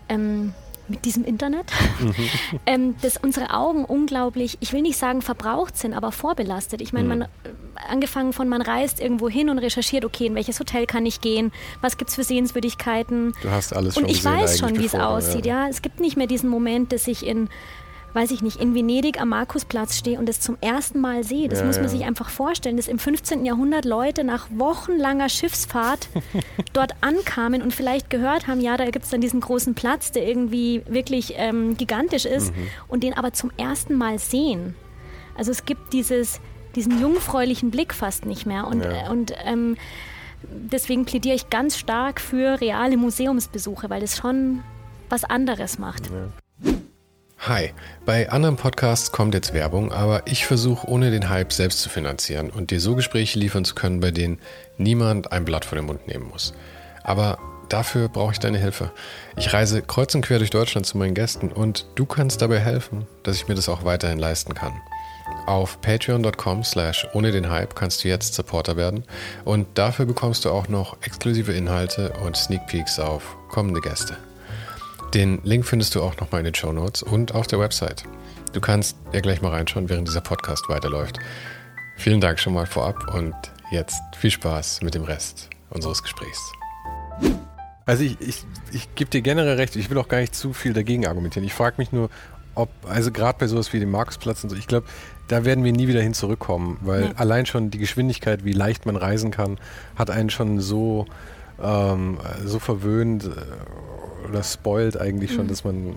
ähm, mit diesem Internet, mhm. ähm, dass unsere Augen unglaublich, ich will nicht sagen verbraucht sind, aber vorbelastet. Ich meine, mhm. man äh, angefangen von man reist irgendwo hin und recherchiert, okay, in welches Hotel kann ich gehen, was gibt es für Sehenswürdigkeiten. Du hast alles schon Und ich weiß schon, wie es aussieht. Ja. ja. Es gibt nicht mehr diesen Moment, dass ich in weiß ich nicht, in Venedig am Markusplatz stehe und das zum ersten Mal sehe. Das ja, muss man ja. sich einfach vorstellen, dass im 15. Jahrhundert Leute nach wochenlanger Schiffsfahrt dort ankamen und vielleicht gehört haben, ja, da gibt es dann diesen großen Platz, der irgendwie wirklich ähm, gigantisch ist mhm. und den aber zum ersten Mal sehen. Also es gibt dieses, diesen jungfräulichen Blick fast nicht mehr. Und, ja. und ähm, deswegen plädiere ich ganz stark für reale Museumsbesuche, weil das schon was anderes macht. Ja. Hi, bei anderen Podcasts kommt jetzt Werbung, aber ich versuche ohne den Hype selbst zu finanzieren und dir so Gespräche liefern zu können, bei denen niemand ein Blatt vor den Mund nehmen muss. Aber dafür brauche ich deine Hilfe. Ich reise kreuz und quer durch Deutschland zu meinen Gästen und du kannst dabei helfen, dass ich mir das auch weiterhin leisten kann. Auf patreon.com slash ohne den Hype kannst du jetzt Supporter werden und dafür bekommst du auch noch exklusive Inhalte und Sneak Peeks auf kommende Gäste. Den Link findest du auch nochmal in den Show Notes und auf der Website. Du kannst ja gleich mal reinschauen, während dieser Podcast weiterläuft. Vielen Dank schon mal vorab und jetzt viel Spaß mit dem Rest unseres Gesprächs. Also ich, ich, ich gebe dir generell recht, ich will auch gar nicht zu viel dagegen argumentieren. Ich frage mich nur, ob, also gerade bei sowas wie dem Markusplatz und so, ich glaube, da werden wir nie wieder hin zurückkommen, weil ja. allein schon die Geschwindigkeit, wie leicht man reisen kann, hat einen schon so, ähm, so verwöhnt äh, oder spoilt eigentlich schon, mhm. dass man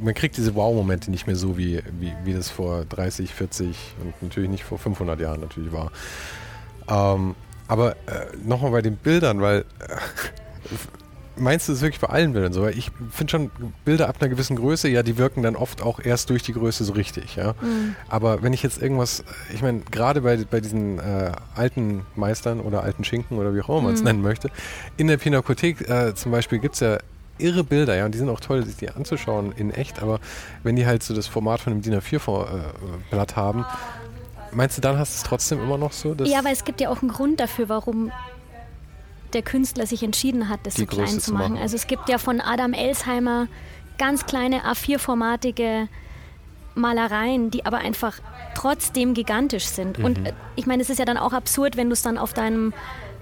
man kriegt diese Wow-Momente nicht mehr so, wie, wie, wie das vor 30, 40 und natürlich nicht vor 500 Jahren natürlich war. Ähm, aber äh, nochmal bei den Bildern, weil äh, meinst du es wirklich bei allen Bildern so? Weil ich finde schon Bilder ab einer gewissen Größe, ja, die wirken dann oft auch erst durch die Größe so richtig, ja. Mhm. Aber wenn ich jetzt irgendwas, ich meine, gerade bei, bei diesen äh, alten Meistern oder alten Schinken oder wie auch immer man es mhm. nennen möchte, in der Pinakothek äh, zum Beispiel gibt es ja irre Bilder, ja, und die sind auch toll, sich die anzuschauen in echt, aber wenn die halt so das Format von einem DIN A4-Blatt haben, meinst du, dann hast du es trotzdem immer noch so? ja, weil es gibt ja auch einen Grund dafür, warum der Künstler sich entschieden hat, das so klein Größe zu machen. machen. Also es gibt ja von Adam Elsheimer ganz kleine A4-formatige Malereien, die aber einfach trotzdem gigantisch sind. Mhm. Und ich meine, es ist ja dann auch absurd, wenn du es dann auf deinem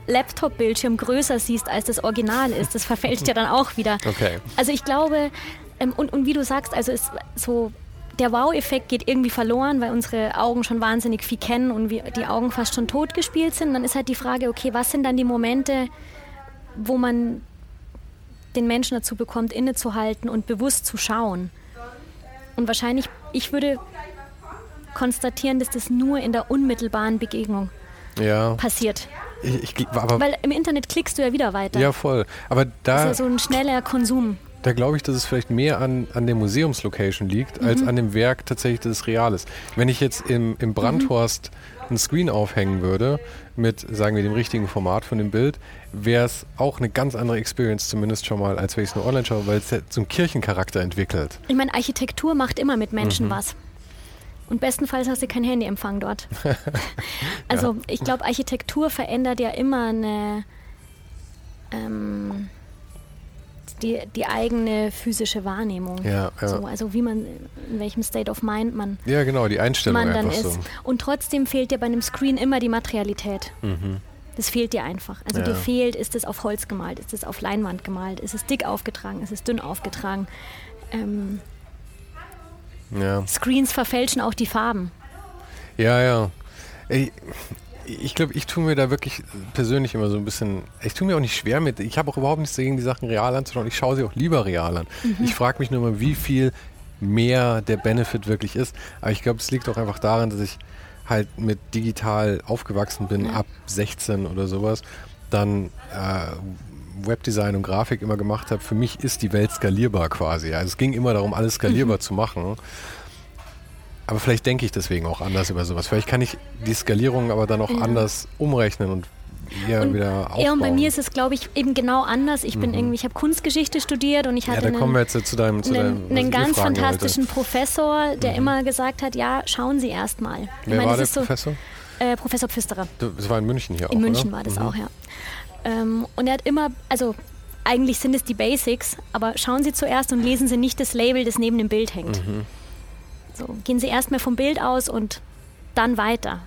Laptop-Bildschirm größer siehst, als das Original ist. Das verfälscht ja dann auch wieder. Okay. Also ich glaube, ähm, und, und wie du sagst, also ist so der Wow-Effekt geht irgendwie verloren, weil unsere Augen schon wahnsinnig viel kennen und wir, die Augen fast schon tot gespielt sind. Dann ist halt die Frage, okay, was sind dann die Momente, wo man den Menschen dazu bekommt, innezuhalten und bewusst zu schauen? Und wahrscheinlich, ich würde konstatieren, dass das nur in der unmittelbaren Begegnung ja. passiert. Ich, ich, aber, Weil im Internet klickst du ja wieder weiter. Ja, voll. Aber da. Das ist ja so ein schneller Konsum. Da glaube ich, dass es vielleicht mehr an, an der Museumslocation liegt, mhm. als an dem Werk tatsächlich, das real ist. Wenn ich jetzt im, im Brandhorst mhm. einen Screen aufhängen würde, mit, sagen wir, dem richtigen Format von dem Bild, wäre es auch eine ganz andere Experience, zumindest schon mal, als wenn ich es nur online schaue, weil es ja so einen Kirchencharakter entwickelt. Ich meine, Architektur macht immer mit Menschen mhm. was. Und bestenfalls hast du kein Handyempfang dort. also ja. ich glaube, Architektur verändert ja immer eine ähm, die, die eigene physische Wahrnehmung. Ja, ja. So, also wie man, in welchem State of Mind man, ja, genau, die Einstellung man dann ist. So. Und trotzdem fehlt dir bei einem Screen immer die Materialität. Mhm. Das fehlt dir einfach. Also ja. dir fehlt, ist es auf Holz gemalt, ist es auf Leinwand gemalt, ist es dick aufgetragen, ist es dünn aufgetragen. Ähm, ja. Screens verfälschen auch die Farben. Ja, ja. Ey, ich glaube, ich tue mir da wirklich persönlich immer so ein bisschen, ich tue mir auch nicht schwer mit, ich habe auch überhaupt nichts dagegen, die Sachen real anzuschauen. Ich schaue sie auch lieber real an. Mhm. Ich frage mich nur mal, wie viel mehr der Benefit wirklich ist. Aber ich glaube, es liegt auch einfach daran, dass ich halt mit digital aufgewachsen bin, ja. ab 16 oder sowas, dann äh, Webdesign und Grafik immer gemacht habe. Für mich ist die Welt skalierbar quasi. Also es ging immer darum, alles skalierbar mhm. zu machen. Aber vielleicht denke ich deswegen auch anders über sowas. Vielleicht kann ich die Skalierung aber dann auch ja. anders umrechnen und eher und, wieder aufbauen. Ja, und bei mir ist es, glaube ich, eben genau anders. Ich bin mhm. irgendwie, ich habe Kunstgeschichte studiert und ich hatte ja, da kommen wir jetzt zu deinem, zu einen, deinem, einen ganz fantastischen heute. Professor, der mhm. immer gesagt hat, ja, schauen Sie erst mal. Wer meine, war der Professor? So, äh, Professor Pfisterer. Das war in München hier in auch, In München oder? war das mhm. auch, ja. Ähm, und er hat immer, also eigentlich sind es die Basics, aber schauen Sie zuerst und lesen Sie nicht das Label, das neben dem Bild hängt. Mhm. So, gehen Sie erstmal vom Bild aus und dann weiter.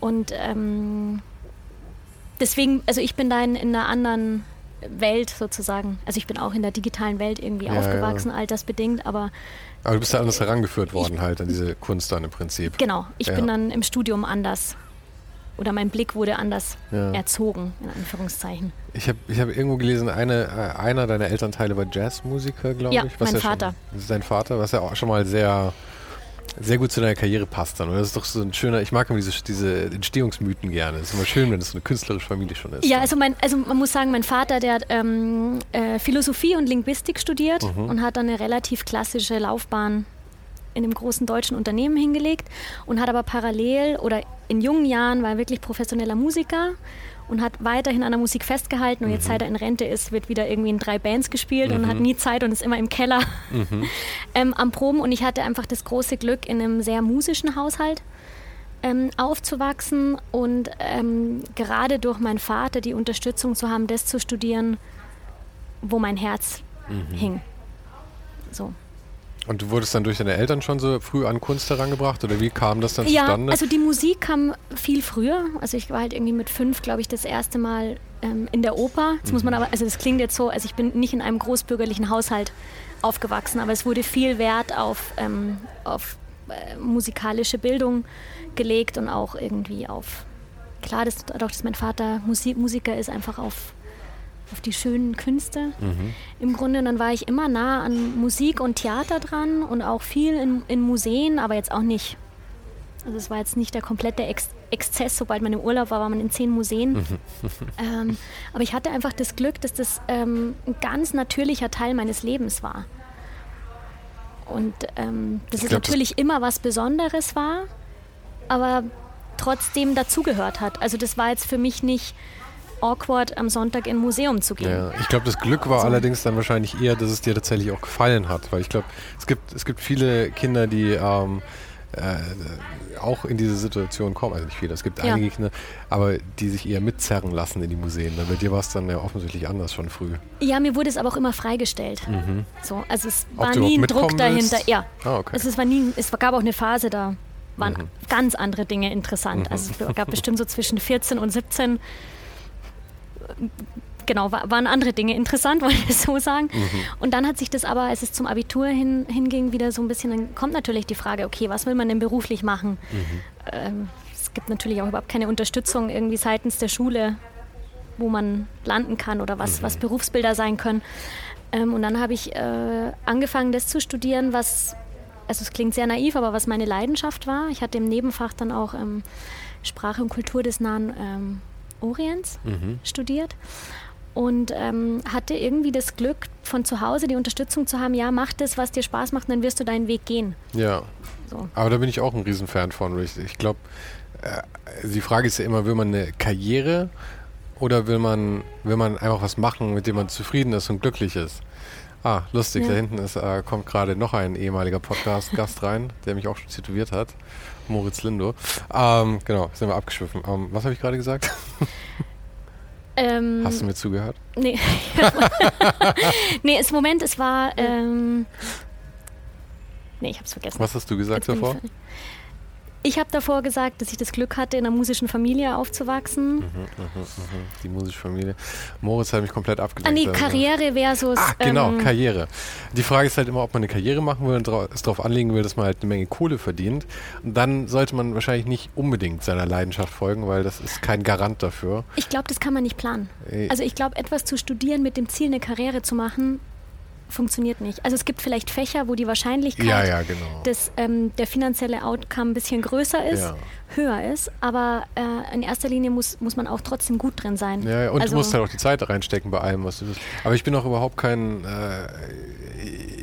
Und ähm, deswegen, also ich bin da in, in, einer anderen Welt sozusagen. Also ich bin auch in der digitalen Welt irgendwie ja, aufgewachsen, ja. altersbedingt, aber. Aber du bist da anders herangeführt worden, ich, halt an diese Kunst dann im Prinzip. Genau, ich ja. bin dann im Studium anders oder mein Blick wurde anders ja. erzogen, in Anführungszeichen. Ich habe ich hab irgendwo gelesen, eine, äh, einer deiner Elternteile war Jazzmusiker, glaube ja, ich. Was mein Vater. Schon, das ist dein Vater, was ja auch schon mal sehr, sehr gut zu deiner Karriere passt dann. Und das ist doch so ein schöner, ich mag immer diese, diese Entstehungsmythen gerne. Es ist immer schön, wenn es so eine künstlerische Familie schon ist. Ja, also, mein, also man muss sagen, mein Vater, der hat ähm, äh, Philosophie und Linguistik studiert mhm. und hat dann eine relativ klassische Laufbahn in einem großen deutschen Unternehmen hingelegt und hat aber parallel oder in jungen Jahren war er wirklich professioneller Musiker und hat weiterhin an der Musik festgehalten und mhm. jetzt seit er in Rente ist, wird wieder irgendwie in drei Bands gespielt mhm. und hat nie Zeit und ist immer im Keller mhm. ähm, am Proben und ich hatte einfach das große Glück, in einem sehr musischen Haushalt ähm, aufzuwachsen und ähm, gerade durch meinen Vater die Unterstützung zu haben, das zu studieren, wo mein Herz mhm. hing. So. Und du wurdest dann durch deine Eltern schon so früh an Kunst herangebracht oder wie kam das dann ja, zustande? Ja, also die Musik kam viel früher. Also ich war halt irgendwie mit fünf, glaube ich, das erste Mal ähm, in der Oper. Das mhm. muss man mhm. aber, also das klingt jetzt so, also ich bin nicht in einem großbürgerlichen Haushalt aufgewachsen, aber es wurde viel Wert auf, ähm, auf äh, musikalische Bildung gelegt und auch irgendwie auf, klar, dass, dadurch, dass mein Vater Musik, Musiker ist, einfach auf auf die schönen Künste. Mhm. Im Grunde, dann war ich immer nah an Musik und Theater dran und auch viel in, in Museen, aber jetzt auch nicht. Also es war jetzt nicht der komplette Ex Exzess, sobald man im Urlaub war, war man in zehn Museen. Mhm. ähm, aber ich hatte einfach das Glück, dass das ähm, ein ganz natürlicher Teil meines Lebens war. Und ähm, dass es natürlich das immer was Besonderes war, aber trotzdem dazugehört hat. Also das war jetzt für mich nicht awkward, am Sonntag in ein Museum zu gehen. Ja, ich glaube, das Glück war so. allerdings dann wahrscheinlich eher, dass es dir tatsächlich auch gefallen hat. Weil ich glaube, es gibt, es gibt viele Kinder, die ähm, äh, auch in diese Situation kommen. Also nicht viele, es gibt ja. einige Kinder, aber die sich eher mitzerren lassen in die Museen. Bei dir war es dann ja offensichtlich anders schon früh. Ja, mir wurde es aber auch immer freigestellt. Mhm. So, also es war nie ein Druck dahinter. Willst? Ja, ah, okay. also es, war nie, es gab auch eine Phase, da waren mhm. ganz andere Dinge interessant. Mhm. Also es gab bestimmt so zwischen 14 und 17 genau, waren andere Dinge interessant, wollte ich so sagen. Mhm. Und dann hat sich das aber, als es zum Abitur hin, hinging, wieder so ein bisschen, dann kommt natürlich die Frage, okay, was will man denn beruflich machen? Mhm. Ähm, es gibt natürlich auch überhaupt keine Unterstützung irgendwie seitens der Schule, wo man landen kann oder was, mhm. was Berufsbilder sein können. Ähm, und dann habe ich äh, angefangen, das zu studieren, was, also es klingt sehr naiv, aber was meine Leidenschaft war. Ich hatte im Nebenfach dann auch ähm, Sprache und Kultur des Nahen ähm, Orients mhm. studiert und ähm, hatte irgendwie das Glück, von zu Hause die Unterstützung zu haben, ja, mach das, was dir Spaß macht, dann wirst du deinen Weg gehen. Ja. So. Aber da bin ich auch ein Riesenfan von. Ich, ich glaube, äh, die Frage ist ja immer, will man eine Karriere oder will man, will man einfach was machen, mit dem man zufrieden ist und glücklich ist? Ah, lustig, ja. da hinten ist, äh, kommt gerade noch ein ehemaliger Podcast-Gast rein, der mich auch schon zitiert hat. Moritz Lindo. Ähm, genau, sind wir abgeschwiffen. Ähm, was habe ich gerade gesagt? Ähm, Hast du mir zugehört? Nee. nee, es Moment, es war. Ähm, nee, ich hab's vergessen. Was hast du gesagt Jetzt davor? Ich habe davor gesagt, dass ich das Glück hatte, in einer musischen Familie aufzuwachsen. Mhm, mh, mh, die musische Familie. Moritz hat mich komplett abgelenkt. Ah, nee, Karriere versus. Ah, genau, ähm, Karriere. Die Frage ist halt immer, ob man eine Karriere machen will und es darauf anlegen will, dass man halt eine Menge Kohle verdient. Und dann sollte man wahrscheinlich nicht unbedingt seiner Leidenschaft folgen, weil das ist kein Garant dafür. Ich glaube, das kann man nicht planen. Also ich glaube, etwas zu studieren mit dem Ziel, eine Karriere zu machen, funktioniert nicht. Also es gibt vielleicht Fächer, wo die Wahrscheinlichkeit, ja, ja, genau. dass ähm, der finanzielle Outcome ein bisschen größer ist, ja. höher ist. Aber äh, in erster Linie muss, muss man auch trotzdem gut drin sein. Ja, und also, du musst halt auch die Zeit reinstecken bei allem, was du tust. Aber ich bin auch überhaupt kein... Äh,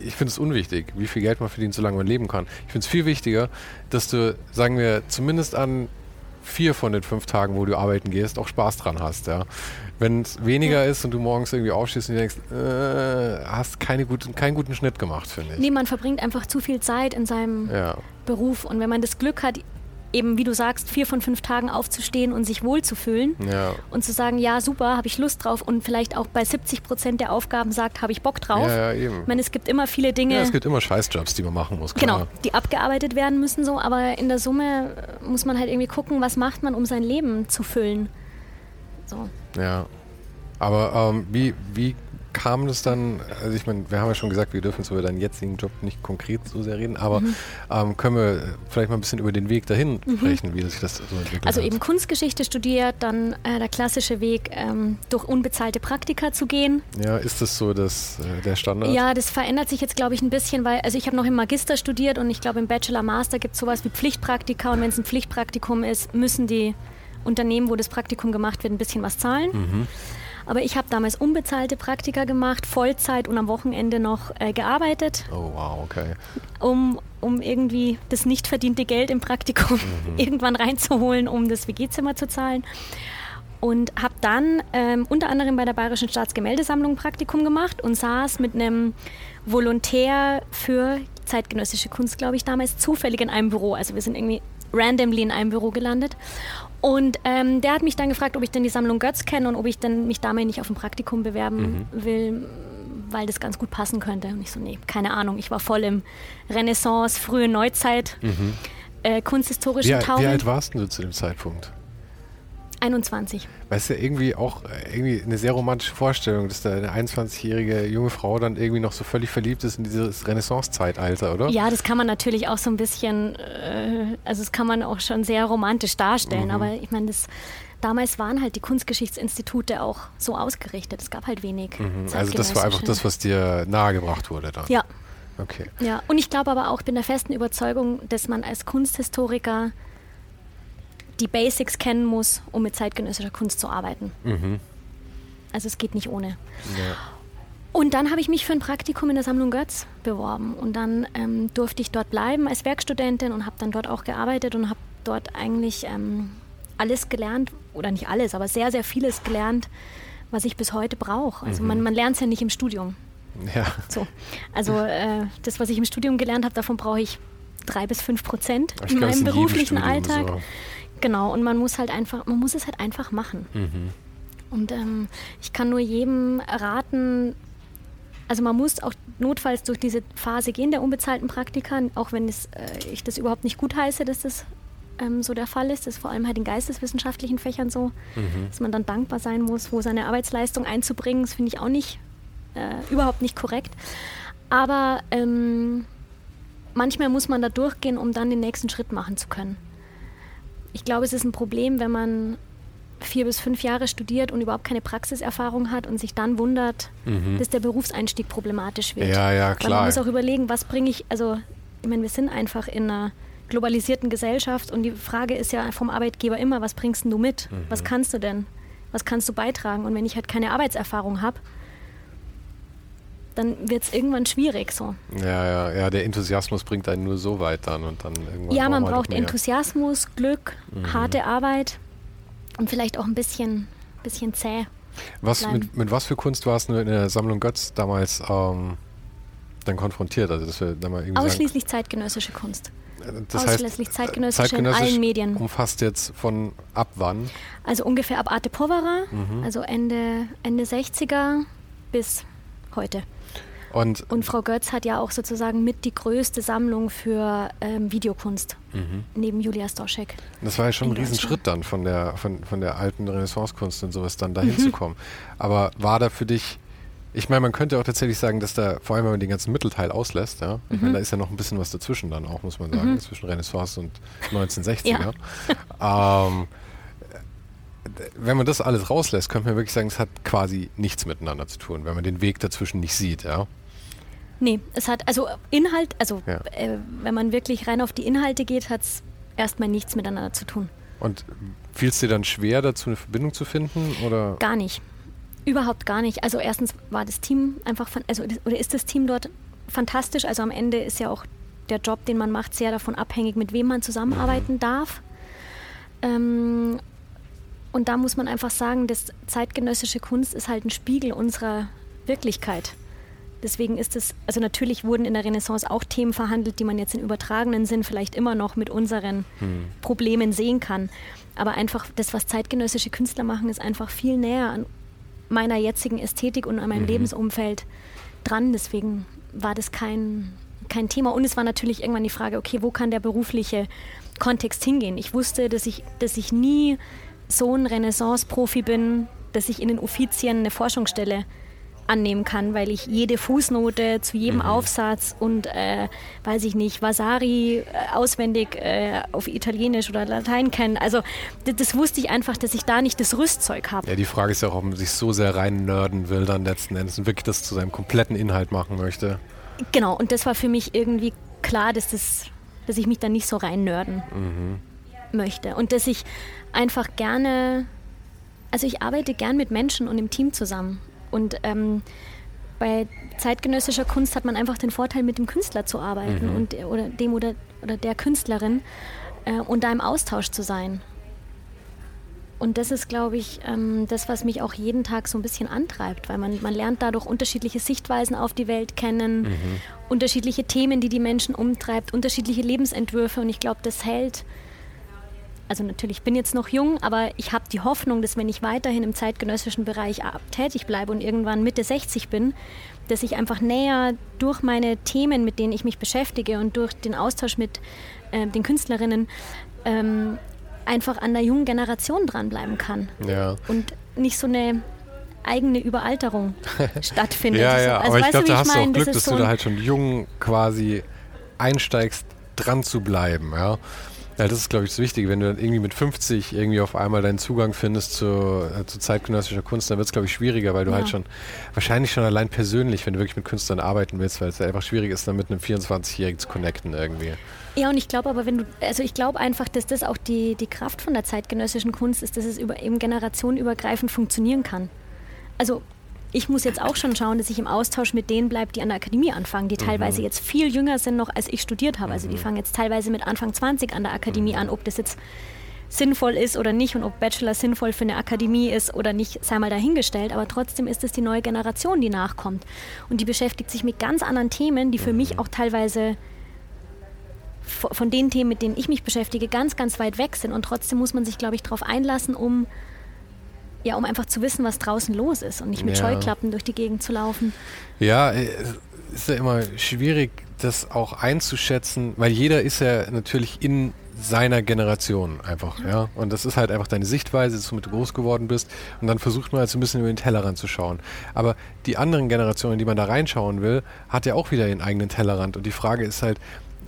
ich finde es unwichtig, wie viel Geld man verdient, solange man leben kann. Ich finde es viel wichtiger, dass du, sagen wir, zumindest an vier von den fünf Tagen, wo du arbeiten gehst, auch Spaß dran hast. Ja. Wenn es weniger ja. ist und du morgens irgendwie aufstehst und denkst, äh, hast keine guten, keinen guten Schnitt gemacht, finde ich. Nee, man verbringt einfach zu viel Zeit in seinem ja. Beruf. Und wenn man das Glück hat, eben, wie du sagst, vier von fünf Tagen aufzustehen und sich wohlzufühlen ja. und zu sagen, ja, super, habe ich Lust drauf und vielleicht auch bei 70 Prozent der Aufgaben sagt, habe ich Bock drauf. Ja, ja, eben. Ich meine, es gibt immer viele Dinge. Ja, es gibt immer Scheißjobs, die man machen muss. Klar. Genau, die abgearbeitet werden müssen so, aber in der Summe muss man halt irgendwie gucken, was macht man, um sein Leben zu füllen. So. Ja. Aber ähm, wie, wie kam das dann, also ich meine, wir haben ja schon gesagt, wir dürfen über deinen jetzigen Job nicht konkret so sehr reden, aber mhm. ähm, können wir vielleicht mal ein bisschen über den Weg dahin mhm. sprechen, wie sich das so entwickelt Also hat. eben Kunstgeschichte studiert, dann äh, der klassische Weg, ähm, durch unbezahlte Praktika zu gehen. Ja, ist das so das, äh, der Standard? Ja, das verändert sich jetzt, glaube ich, ein bisschen, weil, also ich habe noch im Magister studiert und ich glaube im Bachelor, Master gibt es sowas wie Pflichtpraktika und wenn es ein Pflichtpraktikum ist, müssen die Unternehmen, wo das Praktikum gemacht wird, ein bisschen was zahlen. Mhm. Aber ich habe damals unbezahlte Praktika gemacht, Vollzeit und am Wochenende noch äh, gearbeitet. Oh wow, okay. Um, um irgendwie das nicht verdiente Geld im Praktikum mhm. irgendwann reinzuholen, um das WG-Zimmer zu zahlen. Und habe dann ähm, unter anderem bei der Bayerischen Staatsgemäldesammlung ein Praktikum gemacht und saß mit einem Volontär für zeitgenössische Kunst, glaube ich, damals zufällig in einem Büro. Also wir sind irgendwie randomly in einem Büro gelandet. Und ähm, der hat mich dann gefragt, ob ich denn die Sammlung Götz kenne und ob ich denn mich damit nicht auf ein Praktikum bewerben mhm. will, weil das ganz gut passen könnte. Und ich so, nee, keine Ahnung. Ich war voll im Renaissance, frühe Neuzeit, mhm. äh, kunsthistorischen wie, Wie alt warst du zu dem Zeitpunkt? 21. Weißt du, irgendwie auch äh, irgendwie eine sehr romantische Vorstellung, dass da eine 21-jährige junge Frau dann irgendwie noch so völlig verliebt ist in dieses Renaissance-Zeitalter, oder? Ja, das kann man natürlich auch so ein bisschen, äh, also das kann man auch schon sehr romantisch darstellen, mhm. aber ich meine, das damals waren halt die Kunstgeschichtsinstitute auch so ausgerichtet. Es gab halt wenig. Mhm. Also das war einfach das, was dir nahegebracht wurde dann. Ja. Okay. Ja, und ich glaube aber auch, ich bin der festen Überzeugung, dass man als Kunsthistoriker die Basics kennen muss, um mit zeitgenössischer Kunst zu arbeiten. Mhm. Also es geht nicht ohne. Ja. Und dann habe ich mich für ein Praktikum in der Sammlung Götz beworben. Und dann ähm, durfte ich dort bleiben als Werkstudentin und habe dann dort auch gearbeitet und habe dort eigentlich ähm, alles gelernt, oder nicht alles, aber sehr, sehr vieles gelernt, was ich bis heute brauche. Also mhm. man, man lernt es ja nicht im Studium. Ja. So. Also äh, das, was ich im Studium gelernt habe, davon brauche ich drei bis fünf Prozent in meinem beruflichen Alltag. So. Genau, und man muss halt einfach, man muss es halt einfach machen. Mhm. Und ähm, ich kann nur jedem raten, also man muss auch notfalls durch diese Phase gehen der unbezahlten Praktika, auch wenn es, äh, ich das überhaupt nicht gut heiße, dass das ähm, so der Fall ist. Das ist vor allem halt in geisteswissenschaftlichen Fächern so, mhm. dass man dann dankbar sein muss, wo seine Arbeitsleistung einzubringen. Das finde ich auch nicht, äh, überhaupt nicht korrekt. Aber ähm, manchmal muss man da durchgehen, um dann den nächsten Schritt machen zu können. Ich glaube, es ist ein Problem, wenn man vier bis fünf Jahre studiert und überhaupt keine Praxiserfahrung hat und sich dann wundert, mhm. dass der Berufseinstieg problematisch wird. Ja, ja, klar. Weil man muss auch überlegen, was bringe ich, also ich meine, wir sind einfach in einer globalisierten Gesellschaft und die Frage ist ja vom Arbeitgeber immer, was bringst du mit? Mhm. Was kannst du denn? Was kannst du beitragen? Und wenn ich halt keine Arbeitserfahrung habe, dann wird es irgendwann schwierig so. Ja, ja, ja, der Enthusiasmus bringt einen nur so weit dann und dann irgendwann. Ja, man braucht Enthusiasmus, Glück, mhm. harte Arbeit und vielleicht auch ein bisschen, bisschen zäh. Was, mit, mit, was für Kunst warst du in der Sammlung Götz damals ähm, dann konfrontiert? Also dass wir da mal irgendwie Ausschließlich sagen, zeitgenössische Kunst. Das Ausschließlich heißt, zeitgenössische zeitgenössisch in allen Medien. Umfasst jetzt von ab wann? Also ungefähr ab Arte Povera, mhm. also Ende, Ende 60er bis heute. Und, und, Frau Götz hat ja auch sozusagen mit die größte Sammlung für ähm, Videokunst mhm. neben Julia Stoschek. Das war ja schon ein Riesenschritt dann von der, von, von der alten Renaissance-Kunst und sowas dann dahin mhm. zu kommen. Aber war da für dich, ich meine, man könnte auch tatsächlich sagen, dass da, vor allem wenn man den ganzen Mittelteil auslässt, ja, ich mhm. meine, da ist ja noch ein bisschen was dazwischen dann auch, muss man sagen, mhm. zwischen Renaissance und 1960er. Ja. ähm, wenn man das alles rauslässt, könnte man wirklich sagen, es hat quasi nichts miteinander zu tun, wenn man den Weg dazwischen nicht sieht, ja. Nee, es hat, also Inhalt, also ja. äh, wenn man wirklich rein auf die Inhalte geht, hat es erstmal nichts miteinander zu tun. Und fiel es dir dann schwer, dazu eine Verbindung zu finden? Oder? Gar nicht. Überhaupt gar nicht. Also erstens war das Team einfach, von, also oder ist das Team dort fantastisch. Also am Ende ist ja auch der Job, den man macht, sehr davon abhängig, mit wem man zusammenarbeiten mhm. darf. Ähm, und da muss man einfach sagen, dass zeitgenössische Kunst ist halt ein Spiegel unserer Wirklichkeit. Deswegen ist es, also natürlich wurden in der Renaissance auch Themen verhandelt, die man jetzt im übertragenen Sinn vielleicht immer noch mit unseren hm. Problemen sehen kann. Aber einfach das, was zeitgenössische Künstler machen, ist einfach viel näher an meiner jetzigen Ästhetik und an meinem mhm. Lebensumfeld dran. Deswegen war das kein, kein Thema. Und es war natürlich irgendwann die Frage, okay, wo kann der berufliche Kontext hingehen? Ich wusste, dass ich, dass ich nie so ein Renaissance-Profi bin, dass ich in den Uffizien eine Forschungsstelle annehmen kann, weil ich jede Fußnote zu jedem mhm. Aufsatz und, äh, weiß ich nicht, Vasari äh, auswendig äh, auf Italienisch oder Latein kenne. Also das, das, wusste ich einfach, dass ich da nicht das Rüstzeug habe. Ja, die Frage ist ja auch, ob man sich so sehr rein nerden will dann letzten Endes und wirklich das zu seinem kompletten Inhalt machen möchte. Genau, und das war für mich irgendwie klar, dass, das, dass ich mich da nicht so rein nerden mhm. möchte und dass ich einfach gerne, also ich arbeite gern mit Menschen und im Team zusammen und ähm, bei zeitgenössischer Kunst hat man einfach den Vorteil, mit dem Künstler zu arbeiten mhm. und, oder dem oder, oder der Künstlerin äh, und da im Austausch zu sein. Und das ist, glaube ich, ähm, das, was mich auch jeden Tag so ein bisschen antreibt, weil man, man lernt dadurch unterschiedliche Sichtweisen auf die Welt kennen, mhm. unterschiedliche Themen, die die Menschen umtreibt, unterschiedliche Lebensentwürfe. Und ich glaube, das hält also natürlich bin jetzt noch jung, aber ich habe die Hoffnung, dass wenn ich weiterhin im zeitgenössischen Bereich tätig bleibe und irgendwann Mitte 60 bin, dass ich einfach näher durch meine Themen, mit denen ich mich beschäftige und durch den Austausch mit äh, den Künstlerinnen ähm, einfach an der jungen Generation dranbleiben kann. Ja. Und nicht so eine eigene Überalterung stattfindet. ja, ja, also, aber ich glaube, da hast du auch Glück, das dass so du da halt schon jung quasi einsteigst, dran zu bleiben. Ja? Ja, das ist, glaube ich, das Wichtige. Wenn du dann irgendwie mit 50 irgendwie auf einmal deinen Zugang findest zu, äh, zu zeitgenössischer Kunst, dann wird es, glaube ich, schwieriger, weil du ja. halt schon, wahrscheinlich schon allein persönlich, wenn du wirklich mit Künstlern arbeiten willst, weil es einfach schwierig ist, dann mit einem 24-Jährigen zu connecten irgendwie. Ja, und ich glaube aber, wenn du, also ich glaube einfach, dass das auch die, die Kraft von der zeitgenössischen Kunst ist, dass es über, eben generationenübergreifend funktionieren kann. Also ich muss jetzt auch schon schauen, dass ich im Austausch mit denen bleibe, die an der Akademie anfangen, die mhm. teilweise jetzt viel jünger sind noch, als ich studiert habe. Also die mhm. fangen jetzt teilweise mit Anfang 20 an der Akademie mhm. an, ob das jetzt sinnvoll ist oder nicht und ob Bachelor sinnvoll für eine Akademie ist oder nicht, sei mal dahingestellt. Aber trotzdem ist es die neue Generation, die nachkommt. Und die beschäftigt sich mit ganz anderen Themen, die für mich auch teilweise von den Themen, mit denen ich mich beschäftige, ganz, ganz weit weg sind. Und trotzdem muss man sich, glaube ich, darauf einlassen, um ja, um einfach zu wissen, was draußen los ist und nicht mit ja. Scheuklappen durch die Gegend zu laufen. Ja, es äh, ist ja immer schwierig, das auch einzuschätzen, weil jeder ist ja natürlich in seiner Generation einfach, ja. Und das ist halt einfach deine Sichtweise, dass du mit groß geworden bist. Und dann versucht man halt so ein bisschen über den Tellerrand zu schauen. Aber die anderen Generationen, die man da reinschauen will, hat ja auch wieder ihren eigenen Tellerrand. Und die Frage ist halt,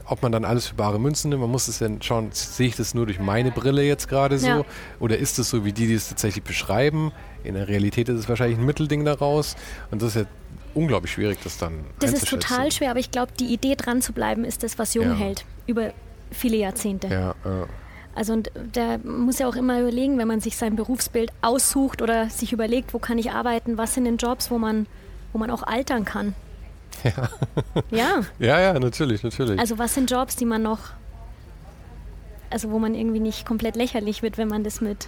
ob man dann alles für bare Münzen nimmt. Man muss es dann schauen, sehe ich das nur durch meine Brille jetzt gerade so? Ja. Oder ist es so, wie die, die es tatsächlich beschreiben? In der Realität ist es wahrscheinlich ein Mittelding daraus. Und das ist ja unglaublich schwierig, das dann Das ist total schwer, aber ich glaube, die Idee dran zu bleiben, ist das, was jung ja. hält. Über viele Jahrzehnte. Ja, ja. Also und der muss ja auch immer überlegen, wenn man sich sein Berufsbild aussucht oder sich überlegt, wo kann ich arbeiten, was sind denn Jobs, wo man, wo man auch altern kann. Ja. ja. Ja, ja, natürlich, natürlich. Also was sind Jobs, die man noch, also wo man irgendwie nicht komplett lächerlich wird, wenn man das mit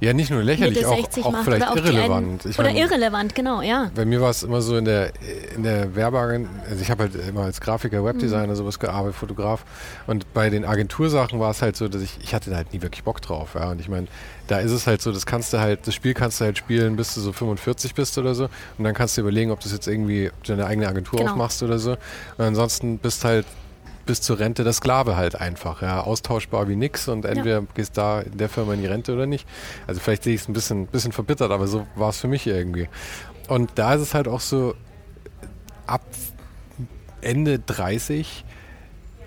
ja, nicht nur lächerlich, auch, auch vielleicht auch irrelevant. Ich oder mein, irrelevant, genau, ja. Bei mir war es immer so in der, in der Werbeagentur, also ich habe halt immer als Grafiker, Webdesigner mhm. sowas gearbeitet, Fotograf. Und bei den Agentursachen war es halt so, dass ich, ich hatte da halt nie wirklich Bock drauf. Ja. Und ich meine, da ist es halt so, das kannst du halt, das Spiel kannst du halt spielen, bis du so 45 bist oder so. Und dann kannst du überlegen, ob du jetzt irgendwie deine eigene Agentur genau. aufmachst oder so. Und ansonsten bist halt bis zur Rente der Sklave halt einfach. Ja, austauschbar wie nix und entweder ja. gehst da in der Firma in die Rente oder nicht. Also vielleicht sehe ich es ein bisschen, bisschen verbittert, aber so war es für mich irgendwie. Und da ist es halt auch so, ab Ende 30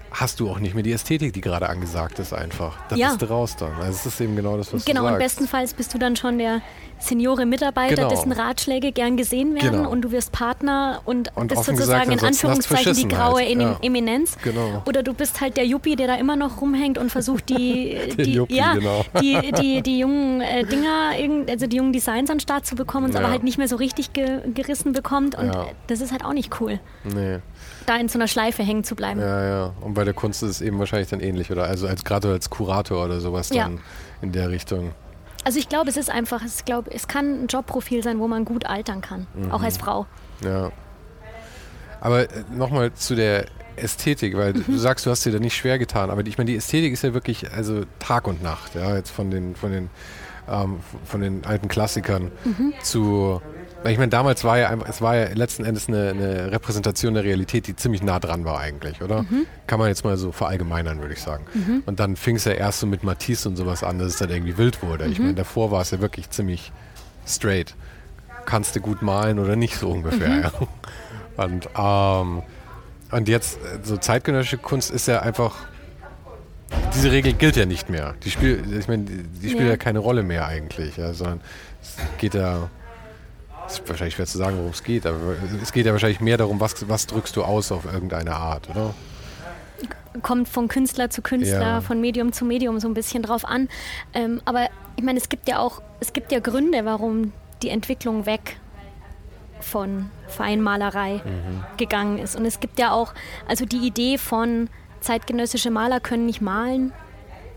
hast du auch nicht mehr die Ästhetik, die gerade angesagt ist einfach. Da ja. bist du raus dann. Also es ist eben genau das, was genau, du sagst. Genau, und bestenfalls bist du dann schon der Seniore-Mitarbeiter, genau. dessen Ratschläge gern gesehen werden genau. und du wirst Partner und, und bist sozusagen gesagt, in Anführungszeichen die graue halt. ja. Eminenz. Genau. Oder du bist halt der Yuppie, der da immer noch rumhängt und versucht, die, die, Yuppie, ja, genau. die, die, die jungen äh, Dinger, also die jungen Designs an den Start zu bekommen und es ja. aber halt nicht mehr so richtig ge gerissen bekommt. Und das ist halt auch nicht cool. Nee. Da in so einer Schleife hängen zu bleiben. Ja, ja. Und bei der Kunst ist es eben wahrscheinlich dann ähnlich, oder? Also als gerade als Kurator oder sowas dann in der Richtung. Also ich glaube, es ist einfach, ich glaube, es kann ein Jobprofil sein, wo man gut altern kann, mhm. auch als Frau. Ja. Aber äh, nochmal zu der Ästhetik, weil mhm. du sagst, du hast dir da nicht schwer getan, aber ich meine, die Ästhetik ist ja wirklich also Tag und Nacht, ja, jetzt von den, von den, ähm, von den alten Klassikern mhm. zu ich meine, damals war ja einfach, es war ja letzten Endes eine, eine, Repräsentation der Realität, die ziemlich nah dran war eigentlich, oder? Mhm. Kann man jetzt mal so verallgemeinern, würde ich sagen. Mhm. Und dann fing es ja erst so mit Matisse und sowas an, dass es dann irgendwie wild wurde. Mhm. Ich meine, davor war es ja wirklich ziemlich straight. Kannst du gut malen oder nicht so ungefähr, mhm. ja. Und, ähm, und jetzt, so zeitgenössische Kunst ist ja einfach diese Regel gilt ja nicht mehr. Die spielt, ich meine, die, die spielt ja. ja. keine Rolle mehr eigentlich, ja, sondern es geht ja ist wahrscheinlich schwer zu sagen, worum es geht, aber es geht ja wahrscheinlich mehr darum, was, was drückst du aus auf irgendeine Art, oder? Kommt von Künstler zu Künstler, ja. von Medium zu Medium so ein bisschen drauf an. Ähm, aber ich meine, es gibt ja auch, es gibt ja Gründe, warum die Entwicklung weg von Feinmalerei mhm. gegangen ist. Und es gibt ja auch, also die Idee von zeitgenössische Maler können nicht malen,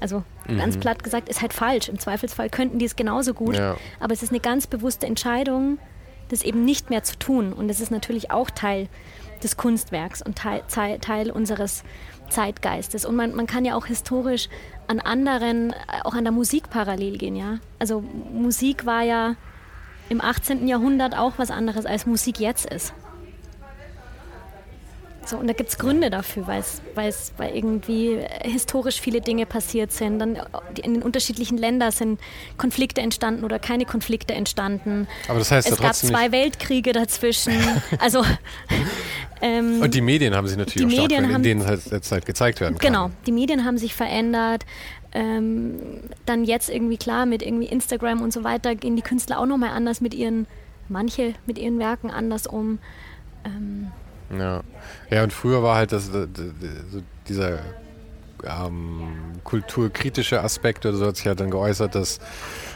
also mhm. ganz platt gesagt, ist halt falsch. Im Zweifelsfall könnten die es genauso gut. Ja. Aber es ist eine ganz bewusste Entscheidung, das eben nicht mehr zu tun. Und das ist natürlich auch Teil des Kunstwerks und Teil, Teil unseres Zeitgeistes. Und man, man kann ja auch historisch an anderen, äh, auch an der Musik parallel gehen, ja. Also Musik war ja im 18. Jahrhundert auch was anderes, als Musik jetzt ist. So, und da gibt es Gründe dafür, weil's, weil's, weil irgendwie historisch viele Dinge passiert sind. Dann in den unterschiedlichen Ländern sind Konflikte entstanden oder keine Konflikte entstanden. Aber das heißt es ja gab zwei Weltkriege dazwischen. also ähm, und die Medien haben sich natürlich auch Medien stark, in denen halt jetzt halt gezeigt werden kann. Genau, die Medien haben sich verändert. Ähm, dann jetzt irgendwie klar mit irgendwie Instagram und so weiter gehen die Künstler auch nochmal anders mit ihren, manche mit ihren Werken anders um. Ähm, ja. ja, und früher war halt das, das, das dieser ähm, kulturkritische Aspekt oder so hat sich halt dann geäußert, dass,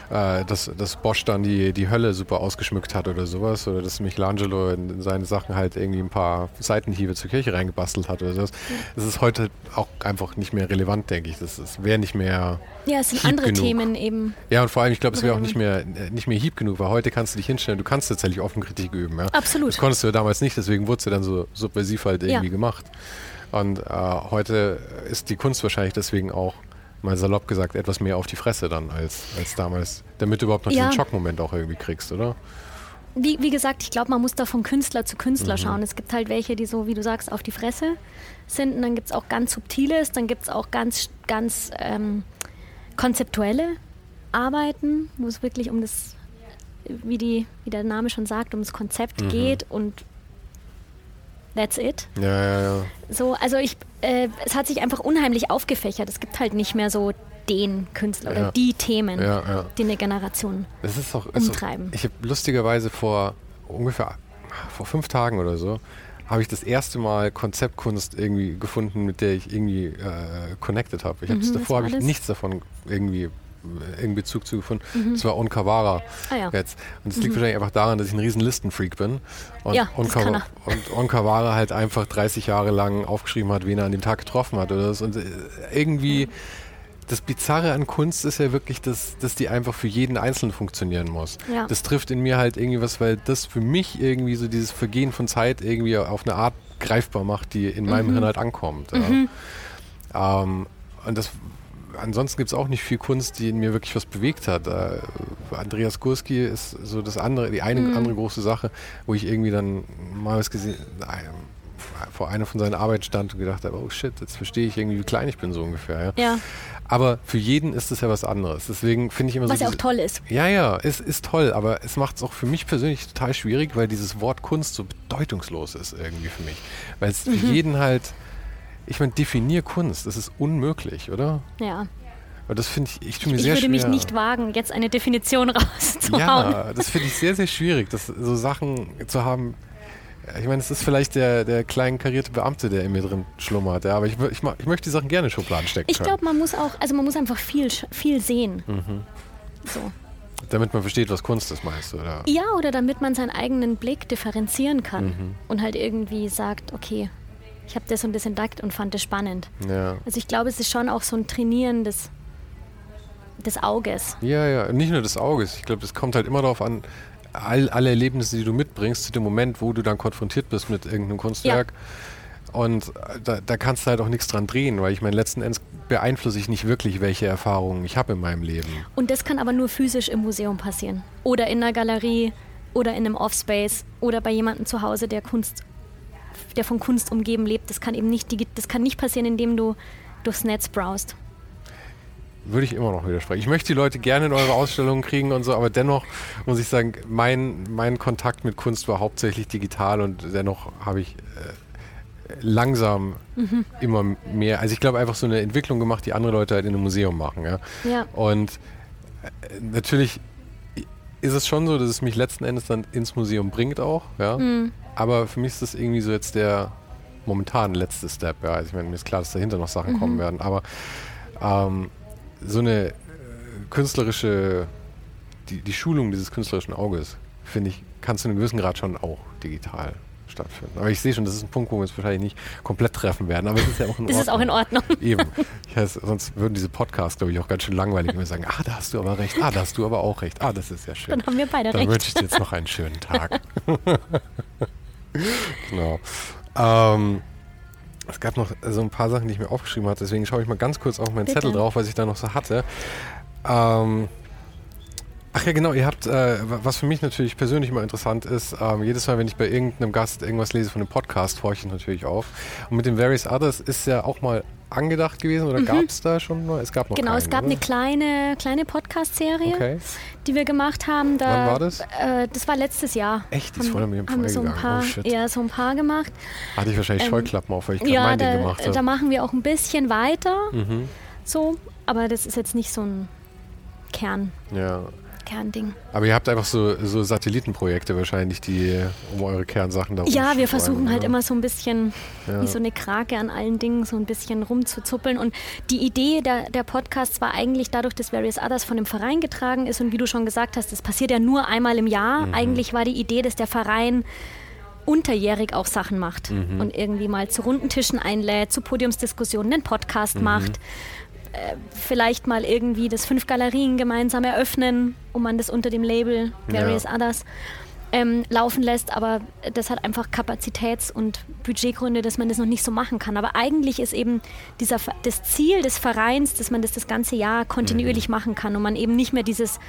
äh, dass, dass Bosch dann die, die Hölle super ausgeschmückt hat oder sowas oder dass Michelangelo in, in seine Sachen halt irgendwie ein paar Seitenhiebe zur Kirche reingebastelt hat oder sowas. Das ist heute auch einfach nicht mehr relevant, denke ich. Das, das wäre nicht mehr Ja, es sind andere genug. Themen eben. Ja, und vor allem, ich glaube, es wäre auch nicht mehr, nicht mehr Hieb genug, weil heute kannst du dich hinstellen, du kannst tatsächlich offen Kritik üben. Ja? Absolut. Das konntest du ja damals nicht, deswegen wurde es ja dann so subversiv halt irgendwie ja. gemacht. Und äh, heute ist die Kunst wahrscheinlich deswegen auch, mal salopp gesagt, etwas mehr auf die Fresse dann als, als damals, damit du überhaupt noch ja. diesen Schockmoment auch irgendwie kriegst, oder? wie, wie gesagt, ich glaube, man muss da von Künstler zu Künstler Mhm. schauen. Es gibt halt welche, die so, wie du sagst, auf die Fresse sind. Und dann gibt es auch ganz Subtiles, dann gibt es auch ganz, ganz ähm, konzeptuelle Arbeiten, wo es wirklich um das, wie, die, wie der Name schon sagt, um das Konzept Mhm. geht und that's it. Ja, ja, ja. So, also ich, äh, es hat sich einfach unheimlich aufgefächert. Es gibt halt nicht mehr so den Künstler oder Ja. die Themen, Ja, ja. die eine Generation. Das ist. Ist Umtreiben. Auch, ich habe lustigerweise vor ungefähr vor fünf Tagen oder so habe ich das erste Mal Konzeptkunst irgendwie gefunden, mit der ich irgendwie äh, connected habe. Ich habe Mhm, davor habe ich nichts davon irgendwie irgendeinen Bezug zu gefunden. Das war Onkawara Mhm. Ah ja. jetzt. Und es liegt wahrscheinlich einfach daran, dass ich ein riesen Listenfreak bin. Und, Ja, er. und Onkawara halt einfach 30 Jahre lang aufgeschrieben hat, wen er an dem Tag getroffen hat oder so. Und äh, irgendwie das Bizarre an Kunst ist ja wirklich, dass, dass die einfach für jeden Einzelnen funktionieren muss. Ja. Das trifft in mir halt irgendwie was, weil das für mich irgendwie so dieses Vergehen von Zeit irgendwie auf eine Art greifbar macht, die in meinem Hirn halt ankommt. Ja. Ähm, und das ansonsten gibt es auch nicht viel Kunst, die in mir wirklich was bewegt hat. Äh, Andreas Gurski ist so das andere, die eine andere große Sache, wo ich irgendwie dann mal was gesehen, äh, vor einer von seinen Arbeiten stand und gedacht habe, oh shit, jetzt verstehe ich irgendwie, wie klein ich bin so ungefähr. Ja. Ja, Aber für jeden ist es ja was anderes. Deswegen finde ich immer was so. ja auch toll ist. ja, ja, es ist toll, aber es macht es auch für mich persönlich total schwierig, weil dieses Wort Kunst so bedeutungslos ist irgendwie für mich. Weil es für Mhm. jeden halt, ich meine, definier Kunst, das ist unmöglich, oder? Ja. Aber das finde ich, ich tue mir Ich sehr würde schwer. mich nicht wagen, jetzt eine Definition rauszuhauen. Ja, das finde ich sehr, sehr schwierig, das, so Sachen zu haben. Ich meine, es ist vielleicht der, der klein karierte Beamte, der in mir drin schlummert, ja, aber ich, ich, ich möchte die Sachen gerne in Schubladen stecken Ich glaube, man muss auch, also man muss einfach viel, viel sehen. Mhm. So. damit man versteht, was Kunst ist, meinst du, oder? Ja, oder damit man seinen eigenen Blick differenzieren kann Mhm. und halt irgendwie sagt, okay, ich habe das und das entdeckt und fand das spannend. Ja. Also ich glaube, es ist schon auch so ein Trainieren des, des Auges. Ja, ja, nicht nur des Auges. Ich glaube, es kommt halt immer darauf an, all, alle Erlebnisse, die du mitbringst, zu dem Moment, wo du dann konfrontiert bist mit irgendeinem Kunstwerk. Und äh, da, da kannst du halt auch nichts dran drehen, weil ich meine, letzten Endes beeinflusse ich nicht wirklich, welche Erfahrungen ich habe in meinem Leben. Und das kann aber nur physisch im Museum passieren. Oder in einer Galerie oder in einem Offspace oder bei jemandem zu Hause, der Kunst, der von Kunst umgeben lebt. Das kann eben nicht, das kann nicht passieren, indem du durchs Netz browst. Würde ich immer noch widersprechen. Ich möchte die Leute gerne in eure Ausstellungen kriegen und so, aber dennoch muss ich sagen, mein, mein Kontakt mit Kunst war hauptsächlich digital und dennoch habe ich äh, langsam immer mehr, also ich glaube einfach so eine Entwicklung gemacht, die andere Leute halt in einem Museum machen. Ja? Ja. Und äh, natürlich ist es schon so, dass es mich letzten Endes dann ins Museum bringt auch, ja. Mhm. Aber für mich ist das irgendwie so jetzt der momentan letzte Step, ja. Also ich meine, mir ist klar, dass dahinter noch Sachen Mhm. kommen werden, aber ähm, so eine äh, künstlerische, die, die Schulung dieses künstlerischen Auges, finde ich, kann zu einem gewissen Grad schon auch digital stattfinden. Aber ich sehe schon, das ist ein Punkt, wo wir uns wahrscheinlich nicht komplett treffen werden, aber es ist ja auch in Das Ordnung. ist auch in Ordnung. Eben. Ich weiß, sonst würden diese Podcasts, glaube ich, auch ganz schön langweilig wenn wir sagen, ah, da hast du aber recht, ah, da hast du aber auch recht, ah, das ist ja schön. Dann haben wir beide Dann recht. wünsche ich dir jetzt noch einen schönen Tag. genau. Ähm, es gab noch so ein paar Sachen, die ich mir aufgeschrieben hatte, deswegen schaue ich mal ganz kurz auf meinen Bitte. Zettel drauf, was ich da noch so hatte. Ähm, ach ja, genau, ihr habt, äh, was für mich natürlich persönlich immer interessant ist, ähm, jedes Mal, wenn ich bei irgendeinem Gast irgendwas lese von einem Podcast, horche ich natürlich auf. Und mit den Various Others ist ja auch mal angedacht gewesen oder gab es da schon mal? Es gab noch Genau, keinen, es gab oder? eine kleine, kleine Podcast-Serie, Okay. die wir gemacht haben. Da, Wann war das? Äh, das war letztes Jahr. Echt? Die ist voll an mir haben wir so ein paar, Oh, ja, so ein paar gemacht. Hatte ich wahrscheinlich Ähm, Scheuklappen auf, weil ich gerade Ja, mein Ding da, gemacht habe. da machen wir auch ein bisschen weiter. Mhm. So, aber das ist jetzt nicht so ein Kern, Ja. Kernding. Aber ihr habt einfach so, so Satellitenprojekte wahrscheinlich, die um eure Kernsachen da Ja, wir versuchen halt oder? immer so ein bisschen Ja. wie so eine Krake an allen Dingen so ein bisschen rumzuzuppeln. Und die Idee der, der Podcasts war eigentlich dadurch, dass Various Others von dem Verein getragen ist und wie du schon gesagt hast, das passiert ja nur einmal im Jahr. Mhm. Eigentlich war die Idee, dass der Verein unterjährig auch Sachen macht Mhm. und irgendwie mal zu runden Tischen einlädt, zu Podiumsdiskussionen einen Podcast Mhm. macht. Äh, Vielleicht mal irgendwie das fünf Galerien gemeinsam eröffnen, um man das unter dem Label Various Ja. Others ähm, laufen lässt, aber das hat einfach Kapazitäts- und Budgetgründe, dass man das noch nicht so machen kann. Aber eigentlich ist eben dieser, das Ziel des Vereins, dass man das das ganze Jahr kontinuierlich machen kann und man eben nicht mehr dieses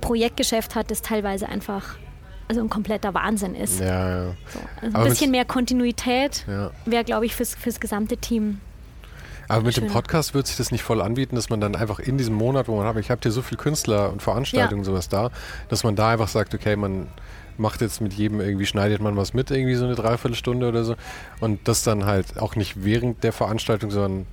Projektgeschäft hat, das teilweise einfach also ein kompletter Wahnsinn ist. Ja, ja. So, also ein bisschen mehr Kontinuität ja. wäre, glaube ich, fürs, fürs gesamte Team aber mit Schöner. dem Podcast wird sich das nicht voll anbieten, dass man dann einfach in diesem Monat, wo man hat, ich habe hier so viele Künstler und Veranstaltungen ja. sowas da, dass man da einfach sagt, okay, man macht jetzt mit jedem irgendwie, schneidet man was mit, irgendwie so eine Dreiviertelstunde oder so. Und das dann halt auch nicht während der Veranstaltung, sondern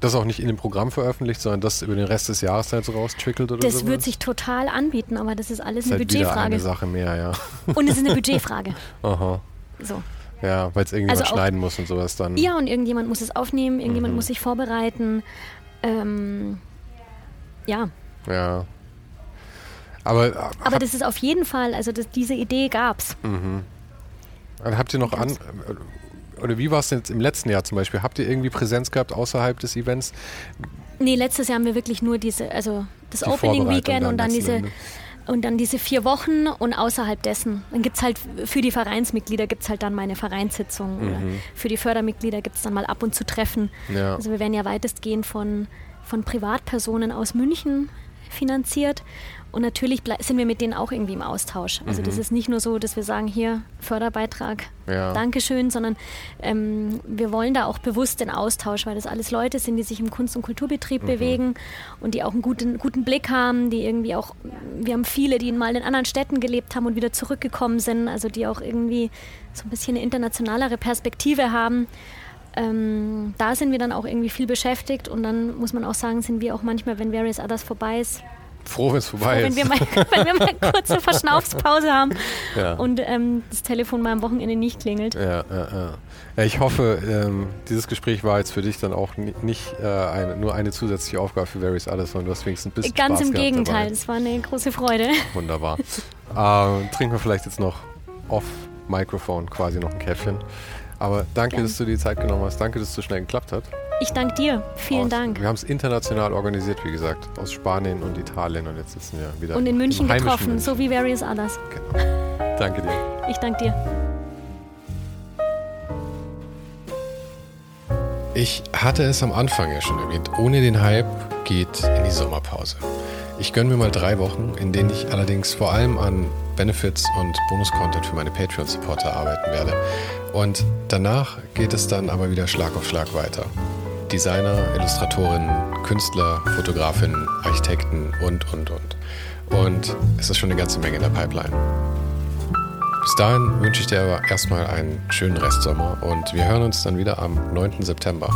das auch nicht in dem Programm veröffentlicht, sondern das über den Rest des Jahres halt so raustrickelt oder so. Das sowas? wird sich total anbieten, aber das ist alles das eine halt Budgetfrage. eine Sache mehr, ja. Und es ist eine Budgetfrage. Aha. So. Ja, weil es irgendjemand also schneiden muss und sowas dann. Ja, und irgendjemand muss es aufnehmen, irgendjemand mhm. muss sich vorbereiten. Ähm, ja. Ja. Aber, äh, Aber das ist auf jeden Fall, also das, diese Idee gab's. Mhm. Habt ihr noch an, oder wie war es denn jetzt im letzten Jahr zum Beispiel? Habt ihr irgendwie Präsenz gehabt außerhalb des Events? Nee, letztes Jahr haben wir wirklich nur diese, also das Die Opening Weekend und dann diese Ende. Und dann diese vier Wochen und außerhalb dessen, dann gibt es halt für die Vereinsmitglieder gibt es halt dann mal eine Vereinssitzung. Mhm. Oder für die Fördermitglieder gibt es dann mal ab und zu Treffen. Ja. Also wir werden ja weitestgehend von, von Privatpersonen aus München finanziert. Und natürlich sind wir mit denen auch irgendwie im Austausch. Also mhm. das ist nicht nur so, dass wir sagen, hier Förderbeitrag, ja. Dankeschön, sondern ähm, wir wollen da auch bewusst den Austausch, weil das alles Leute sind, die sich im Kunst- und Kulturbetrieb mhm. bewegen und die auch einen guten, guten Blick haben, die irgendwie auch, wir haben viele, die mal in anderen Städten gelebt haben und wieder zurückgekommen sind, also die auch irgendwie so ein bisschen eine internationalere Perspektive haben. Ähm, da sind wir dann auch irgendwie viel beschäftigt und dann muss man auch sagen, sind wir auch manchmal, wenn Various Others vorbei ist, Froh, wenn es vorbei Froh, ist. Wenn wir, mal, wenn wir mal kurze Verschnaufspause haben ja. und ähm, das Telefon mal am Wochenende nicht klingelt. Ja, ja, ja. ich hoffe, ähm, dieses Gespräch war jetzt für dich dann auch nicht äh, eine, nur eine zusätzliche Aufgabe für Various Others, sondern du hast wenigstens ein bisschen Ganz Spaß im Gegenteil, es war eine große Freude. Wunderbar. ähm, trinken wir vielleicht jetzt noch off Mikrofon quasi noch ein Käffchen. Aber danke, Gerne. dass du die Zeit genommen hast. Danke, dass es so schnell geklappt hat. Ich danke dir. Vielen aus, Dank. Wir haben es international organisiert, wie gesagt, aus Spanien und Italien und jetzt sitzen wir wieder. Und in München getroffen, München. so wie various others. Genau. Danke dir. Ich danke dir. Ich hatte es am Anfang ja schon erwähnt, ohne den Hype geht in die Sommerpause. Ich gönne mir mal drei Wochen, in denen ich allerdings vor allem an Benefits und Bonus-Content für meine Patreon-Supporter arbeiten werde. Und danach geht es dann aber wieder Schlag auf Schlag weiter. Designer, Illustratorinnen, Künstler, Fotografinnen, Architekten und, und, und. Und es ist schon eine ganze Menge in der Pipeline. Bis dahin wünsche ich dir aber erstmal einen schönen Restsommer und wir hören uns dann wieder am 9. September.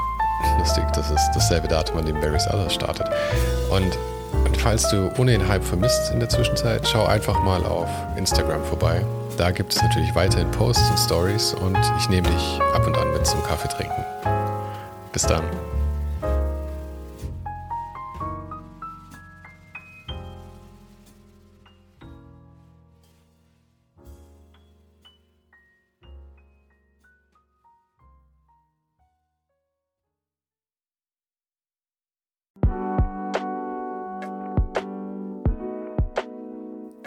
Lustig, das ist dasselbe Datum, an dem Barry's Others startet. Und falls du ohne den Hype vermisst in der Zwischenzeit, schau einfach mal auf Instagram vorbei. Da gibt es natürlich weiterhin Posts und Stories und ich nehme dich ab und an mit zum Kaffee trinken. Bis dann.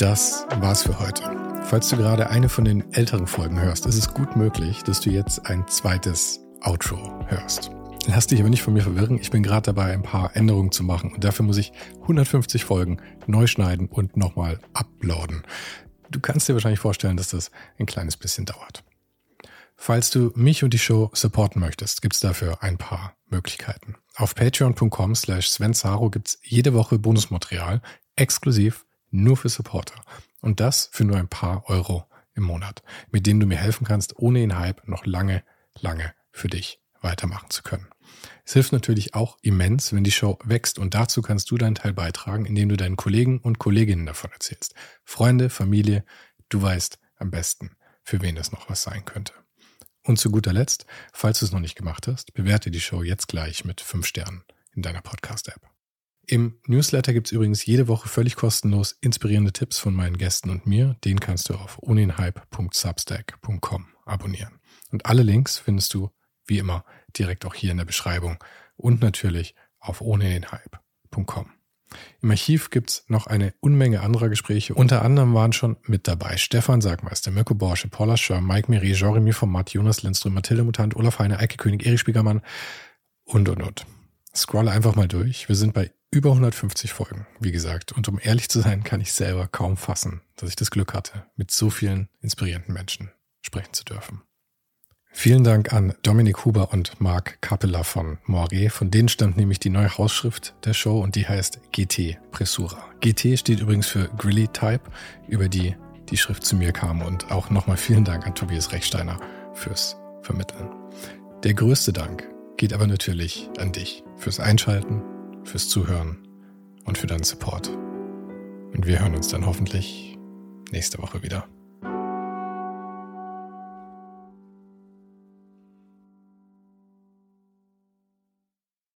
Das war's für heute. Falls du gerade eine von den älteren Folgen hörst, ist es gut möglich, dass du jetzt ein zweites Outro hörst. Lass dich aber nicht von mir verwirren. Ich bin gerade dabei, ein paar Änderungen zu machen und dafür muss ich 150 Folgen neu schneiden und nochmal uploaden. Du kannst dir wahrscheinlich vorstellen, dass das ein kleines bisschen dauert. Falls du mich und die Show supporten möchtest, gibt's dafür ein paar Möglichkeiten. Auf patreon.com slash svensaro gibt's jede Woche Bonusmaterial, exklusiv nur für Supporter. Und das für nur ein paar Euro im Monat, mit denen du mir helfen kannst, ohne den Hype noch lange, lange für dich weitermachen zu können. Es hilft natürlich auch immens, wenn die Show wächst und dazu kannst du deinen Teil beitragen, indem du deinen Kollegen und Kolleginnen davon erzählst. Freunde, Familie, du weißt am besten, für wen das noch was sein könnte. Und zu guter Letzt, falls du es noch nicht gemacht hast, bewerte die Show jetzt gleich mit fünf Sternen in deiner Podcast-App. Im Newsletter gibt es übrigens jede Woche völlig kostenlos inspirierende Tipps von meinen Gästen und mir. Den kannst du auf uninhype.substack.com abonnieren. Und alle Links findest du, wie immer, direkt auch hier in der Beschreibung und natürlich auf ohnedenhype.com. Im Archiv gibt's noch eine Unmenge anderer Gespräche. Unter anderem waren schon mit dabei Stefan Sagmeister, Mirko Borsche, Paula Schör, Mike Miri, Jeremy Format, Jonas Lindström, Mathilde Mutant, Olaf Heine, Eike König, Erich Spiegermann und, und, und. Scroll einfach mal durch. Wir sind bei über 150 Folgen, wie gesagt. Und um ehrlich zu sein, kann ich selber kaum fassen, dass ich das Glück hatte, mit so vielen inspirierenden Menschen sprechen zu dürfen. Vielen Dank an Dominik Huber und Marc Capella von Moiré. Von denen stammt nämlich die neue Hausschrift der Show und die heißt GT Pressura. GT steht übrigens für Grilly Type, über die die Schrift zu mir kam. Und auch nochmal vielen Dank an Tobias Rechsteiner fürs Vermitteln. Der größte Dank geht aber natürlich an dich fürs Einschalten, fürs Zuhören und für deinen Support. Und wir hören uns dann hoffentlich nächste Woche wieder.